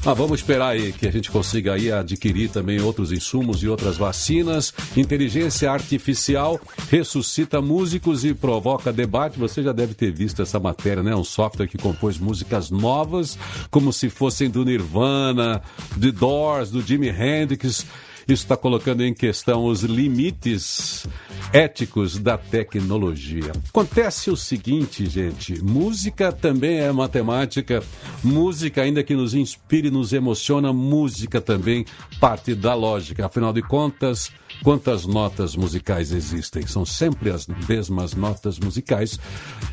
Ah, vamos esperar aí que a gente consiga aí adquirir também outros insumos e outras vacinas. Inteligência artificial ressuscita músicos e provoca debate. Você já deve ter visto essa matéria, né? Um software que compôs músicas novas, como se fossem do Nirvana, The Doors, do Jimi Hendrix. Isso está colocando em questão os limites éticos da tecnologia. Acontece o seguinte, gente: música também é matemática, música, ainda que nos inspire, nos emociona, música também parte da lógica. Afinal de contas, quantas notas musicais existem? São sempre as mesmas notas musicais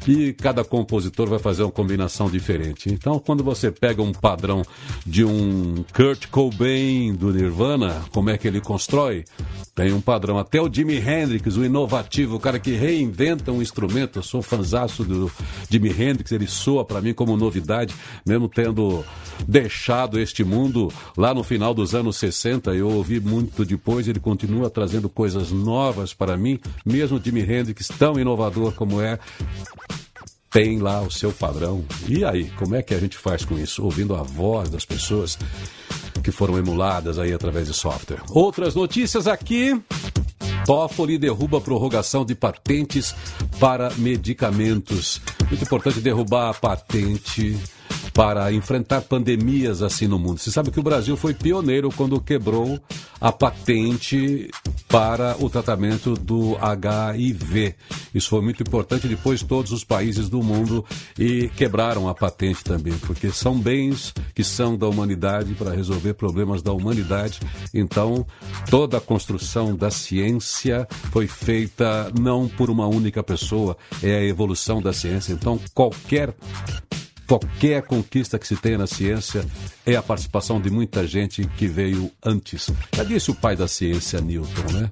e cada compositor vai fazer uma combinação diferente. Então, quando você pega um padrão de um Kurt Cobain do Nirvana, como é que ele constrói? Tem um padrão. Até o Jimi Hendrix, o inovativo, o cara que reinventa um instrumento. Eu sou fanzaço do Jimi Hendrix, ele soa para mim como novidade, mesmo tendo deixado este mundo lá no final dos anos 60. Eu ouvi muito depois, ele continua trazendo coisas novas para mim, mesmo Jimi Hendrix, tão inovador como é tem lá o seu padrão. E aí, como é que a gente faz com isso? Ouvindo a voz das pessoas que foram emuladas aí através de software. Outras notícias aqui. Toffoli derruba a prorrogação de patentes para medicamentos. Muito importante derrubar a patente para enfrentar pandemias assim no mundo. Você sabe que o Brasil foi pioneiro quando quebrou a patente para o tratamento do HIV. Isso foi muito importante. Depois, todos os países do mundo e quebraram a patente também, porque são bens que são da humanidade para resolver problemas da humanidade. Então, toda a construção da ciência foi feita não por uma única pessoa, é a evolução da ciência. Então, qualquer Qualquer conquista que se tenha na ciência é a participação de muita gente que veio antes. Já disse o pai da ciência, Newton, né?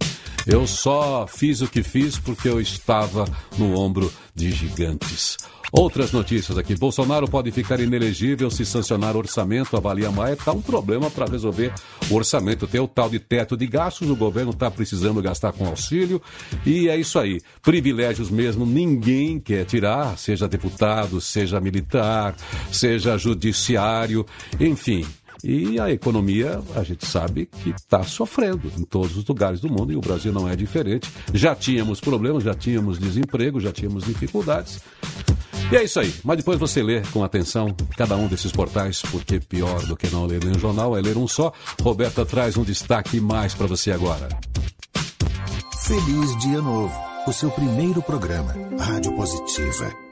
Eu só fiz o que fiz porque eu estava no ombro de gigantes. Outras notícias aqui. Bolsonaro pode ficar inelegível se sancionar orçamento. Avalia Maia está um problema para resolver o orçamento. Tem o tal de teto de gastos, o governo está precisando gastar com auxílio. E é isso aí. Privilégios mesmo, ninguém quer tirar, seja deputado, seja militar, seja judiciário, enfim. E a economia, a gente sabe que está sofrendo em todos os lugares do mundo e o Brasil não é diferente. Já tínhamos problemas, já tínhamos desemprego, já tínhamos dificuldades. E é isso aí. Mas depois você lê com atenção cada um desses portais, porque pior do que não ler nenhum jornal é ler um só. Roberta traz um destaque mais para você agora. Feliz Dia Novo, o seu primeiro programa, Rádio Positiva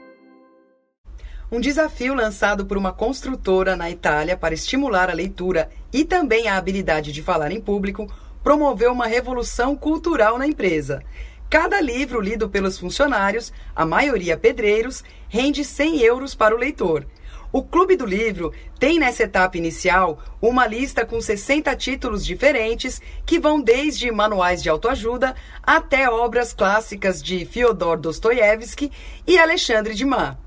um desafio lançado por uma construtora na Itália para estimular a leitura e também a habilidade de falar em público, promoveu uma revolução cultural na empresa. Cada livro lido pelos funcionários, a maioria pedreiros, rende 100 euros para o leitor. O Clube do Livro tem nessa etapa inicial uma lista com 60 títulos diferentes que vão desde manuais de autoajuda até obras clássicas de Fyodor Dostoiévski e Alexandre Dumas.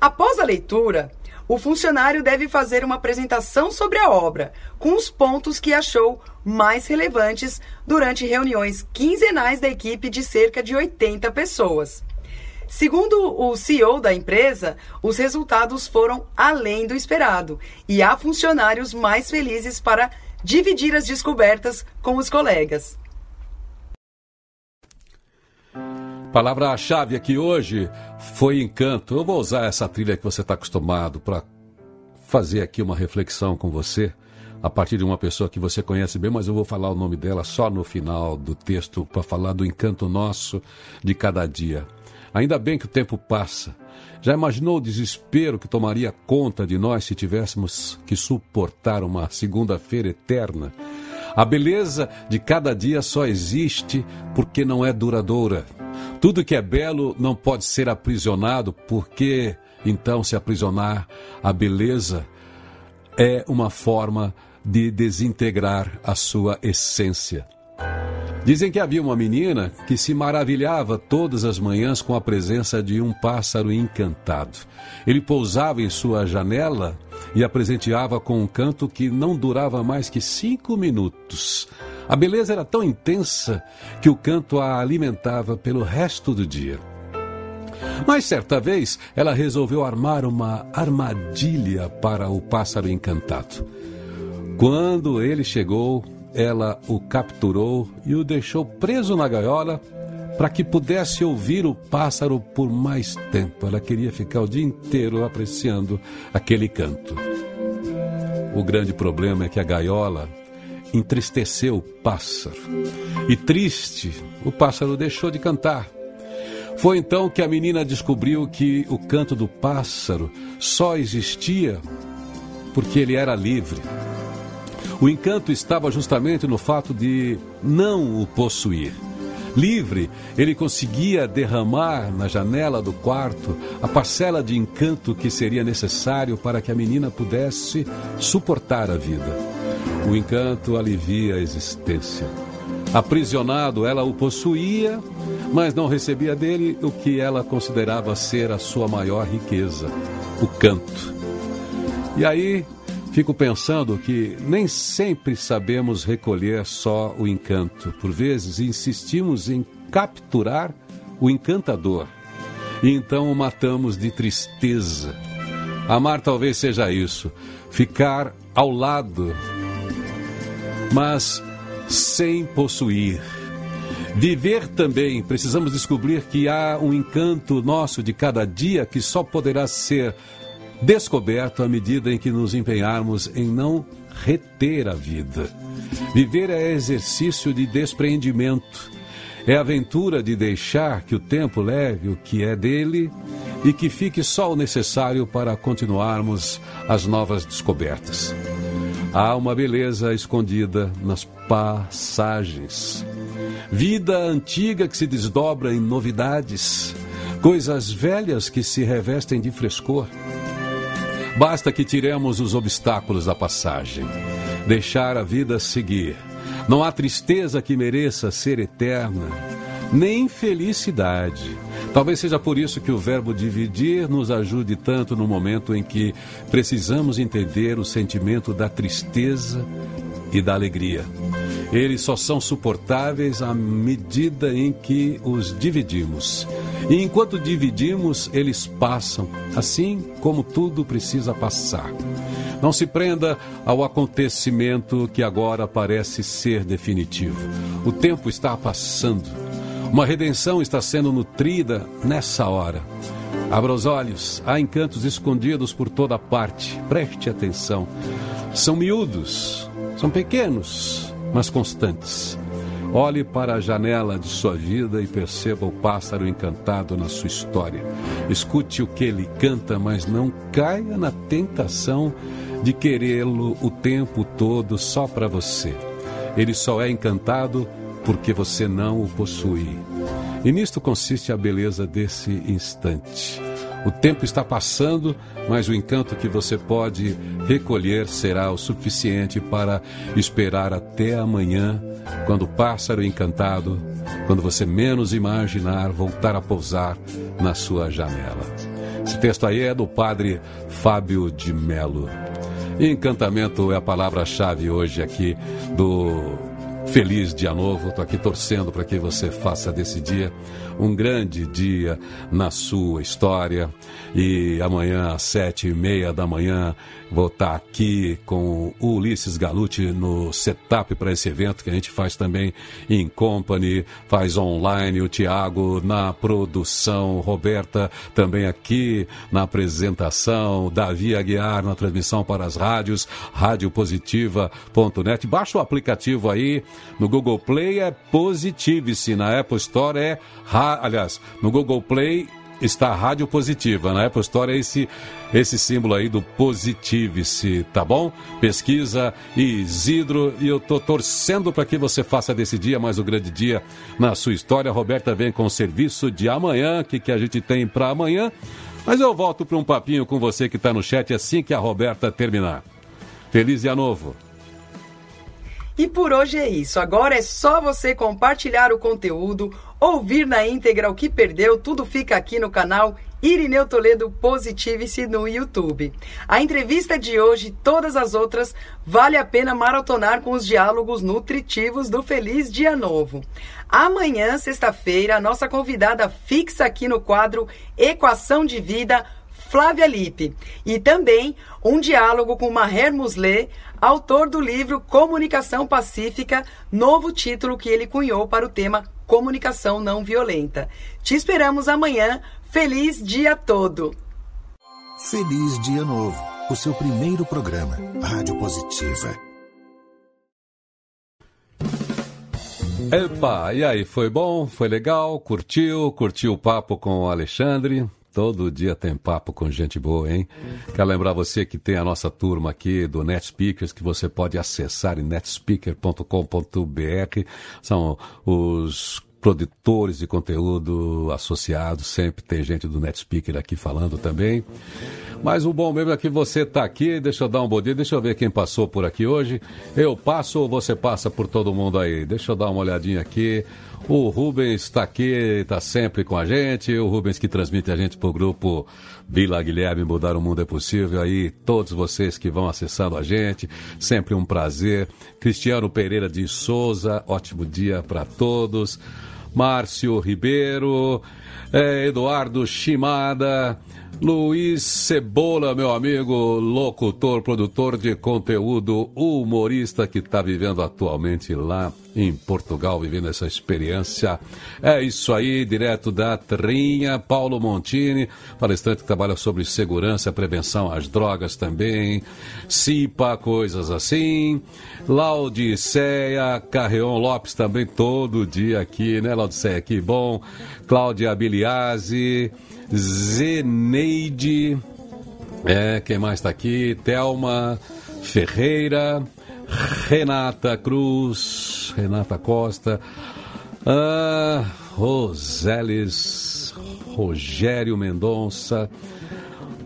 Após a leitura, o funcionário deve fazer uma apresentação sobre a obra, com os pontos que achou mais relevantes durante reuniões quinzenais da equipe de cerca de 80 pessoas. Segundo o CEO da empresa, os resultados foram além do esperado e há funcionários mais felizes para dividir as descobertas com os colegas. Palavra-chave aqui hoje foi encanto. Eu vou usar essa trilha que você está acostumado para fazer aqui uma reflexão com você a partir de uma pessoa que você conhece bem, mas eu vou falar o nome dela só no final do texto para falar do encanto nosso de cada dia. Ainda bem que o tempo passa. Já imaginou o desespero que tomaria conta de nós se tivéssemos que suportar uma segunda-feira eterna? A beleza de cada dia só existe porque não é duradoura. Tudo que é belo não pode ser aprisionado, porque então se aprisionar a beleza é uma forma de desintegrar a sua essência. Dizem que havia uma menina que se maravilhava todas as manhãs com a presença de um pássaro encantado. Ele pousava em sua janela e a presenteava com um canto que não durava mais que cinco minutos. A beleza era tão intensa que o canto a alimentava pelo resto do dia. Mas certa vez ela resolveu armar uma armadilha para o pássaro encantado. Quando ele chegou, ela o capturou e o deixou preso na gaiola para que pudesse ouvir o pássaro por mais tempo. Ela queria ficar o dia inteiro apreciando aquele canto. O grande problema é que a gaiola entristeceu o pássaro. E triste, o pássaro deixou de cantar. Foi então que a menina descobriu que o canto do pássaro só existia porque ele era livre. O encanto estava justamente no fato de não o possuir. Livre, ele conseguia derramar na janela do quarto a parcela de encanto que seria necessário para que a menina pudesse suportar a vida. O encanto alivia a existência. Aprisionado, ela o possuía, mas não recebia dele o que ela considerava ser a sua maior riqueza: o canto. E aí Fico pensando que nem sempre sabemos recolher só o encanto. Por vezes insistimos em capturar o encantador e então o matamos de tristeza. Amar talvez seja isso, ficar ao lado, mas sem possuir. Viver também, precisamos descobrir que há um encanto nosso de cada dia que só poderá ser descoberto à medida em que nos empenharmos em não reter a vida. Viver é exercício de despreendimento, é aventura de deixar que o tempo leve o que é dele e que fique só o necessário para continuarmos as novas descobertas. Há uma beleza escondida nas passagens. Vida antiga que se desdobra em novidades, coisas velhas que se revestem de frescor. Basta que tiremos os obstáculos da passagem, deixar a vida seguir. Não há tristeza que mereça ser eterna, nem felicidade. Talvez seja por isso que o verbo dividir nos ajude tanto no momento em que precisamos entender o sentimento da tristeza e da alegria. Eles só são suportáveis à medida em que os dividimos. E enquanto dividimos, eles passam, assim como tudo precisa passar. Não se prenda ao acontecimento que agora parece ser definitivo. O tempo está passando. Uma redenção está sendo nutrida nessa hora. Abra os olhos, há encantos escondidos por toda parte. Preste atenção. São miúdos, são pequenos, mas constantes. Olhe para a janela de sua vida e perceba o pássaro encantado na sua história. Escute o que ele canta, mas não caia na tentação de querê-lo o tempo todo só para você. Ele só é encantado porque você não o possui. E nisto consiste a beleza desse instante. O tempo está passando, mas o encanto que você pode recolher será o suficiente para esperar até amanhã, quando o pássaro encantado, quando você menos imaginar, voltar a pousar na sua janela. Esse texto aí é do padre Fábio de Melo. Encantamento é a palavra-chave hoje aqui do Feliz dia novo, estou aqui torcendo para que você faça desse dia um grande dia na sua história. E amanhã, às sete e meia da manhã, vou estar aqui com o Ulisses Galuti no setup para esse evento que a gente faz também em company, faz online, o Tiago na produção, Roberta também aqui na apresentação, Davi Aguiar na transmissão para as rádios, radiopositiva.net. Baixa o aplicativo aí, no Google Play é Positivice, na Apple Store é, aliás, no Google Play está Rádio Positiva. Na Apple Store é esse, esse símbolo aí do Positive-se, tá bom? Pesquisa Isidro e eu tô torcendo para que você faça desse dia mais um grande dia na sua história. A Roberta vem com o serviço de amanhã, que, que a gente tem para amanhã. Mas eu volto para um papinho com você que está no chat assim que a Roberta terminar. Feliz dia novo! E por hoje é isso. Agora é só você compartilhar o conteúdo, ouvir na íntegra o que perdeu, tudo fica aqui no canal Irineu Toledo Positive-se no YouTube. A entrevista de hoje e todas as outras vale a pena maratonar com os diálogos nutritivos do Feliz Dia Novo. Amanhã, sexta-feira, a nossa convidada fixa aqui no quadro Equação de Vida, Flávia Lippe. E também um diálogo com Maher Muslé, autor do livro Comunicação Pacífica, novo título que ele cunhou para o tema Comunicação Não Violenta. Te esperamos amanhã. Feliz dia todo! Feliz Dia Novo, o seu primeiro programa, Rádio Positiva. Epa, e aí, foi bom? Foi legal? Curtiu? Curtiu o papo com o Alexandre? Todo dia tem papo com gente boa, hein? Quero lembrar você que tem a nossa turma aqui do Net Speakers, que você pode acessar em netspeaker.com.br. São os produtores de conteúdo associados, sempre tem gente do NetSpeaker aqui falando também. Mas o bom mesmo é que você está aqui, deixa eu dar um bom dia, deixa eu ver quem passou por aqui hoje. Eu passo ou você passa por todo mundo aí? Deixa eu dar uma olhadinha aqui. O Rubens está aqui, está sempre com a gente. O Rubens que transmite a gente para o grupo Vila Guilherme Mudar o Mundo é Possível. Aí, todos vocês que vão acessando a gente, sempre um prazer. Cristiano Pereira de Souza, ótimo dia para todos. Márcio Ribeiro, é, Eduardo Chimada, Luiz Cebola, meu amigo, locutor, produtor de conteúdo, humorista que está vivendo atualmente lá em Portugal, vivendo essa experiência. É isso aí, direto da Trinha, Paulo Montini, palestrante que trabalha sobre segurança, prevenção às drogas também, CIPA, coisas assim. Laudiceia, Carreon Lopes também todo dia aqui, né, Laudiceia? Que bom. Cláudia Biliase. Zeneide, é, quem mais está aqui? Thelma Ferreira, Renata Cruz, Renata Costa, ah, Roseles, Rogério Mendonça.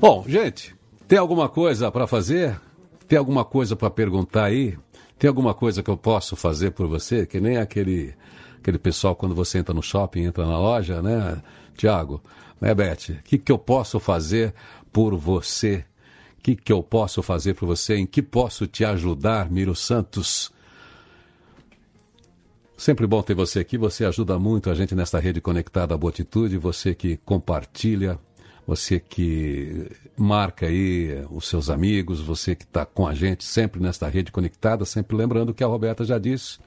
Bom, gente, tem alguma coisa para fazer? Tem alguma coisa para perguntar aí? Tem alguma coisa que eu posso fazer por você? Que nem aquele, aquele pessoal quando você entra no shopping, entra na loja, né, Tiago? Né, Beth? O que, que eu posso fazer por você? O que, que eu posso fazer por você? Em que posso te ajudar, Miro Santos? Sempre bom ter você aqui. Você ajuda muito a gente nesta rede conectada à Boa Atitude. Você que compartilha, você que marca aí os seus amigos, você que está com a gente sempre nesta rede conectada. Sempre lembrando que a Roberta já disse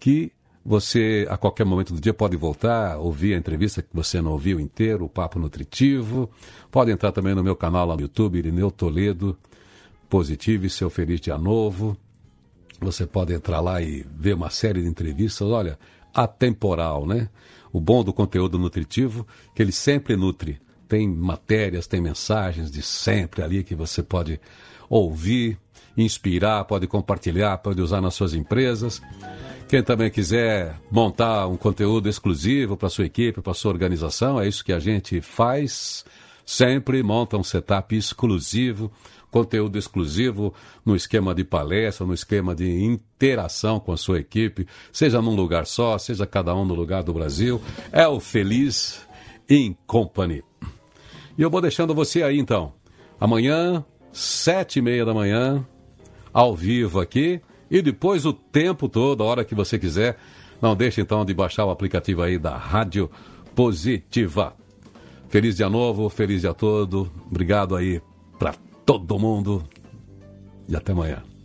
que você, a qualquer momento do dia, pode voltar, ouvir a entrevista que você não ouviu inteiro, o Papo Nutritivo. Pode entrar também no meu canal lá no YouTube, Irineu Toledo, Positivo e Seu Feliz Dia Novo. Você pode entrar lá e ver uma série de entrevistas, olha, atemporal, né? O bom do conteúdo nutritivo, que ele sempre nutre. Tem matérias, tem mensagens de sempre ali que você pode ouvir, inspirar, pode compartilhar, pode usar nas suas empresas. Quem também quiser montar um conteúdo exclusivo para sua equipe, para sua organização, é isso que a gente faz. Sempre monta um setup exclusivo, conteúdo exclusivo no esquema de palestra, no esquema de interação com a sua equipe, seja num lugar só, seja cada um no lugar do Brasil. É o Feliz in Company. E eu vou deixando você aí então. Amanhã, sete e meia da manhã, ao vivo aqui e depois o tempo todo, a hora que você quiser. Não deixe então de baixar o aplicativo aí da Rádio Positiva. Feliz dia novo, feliz dia todo. Obrigado aí para todo mundo. E até amanhã.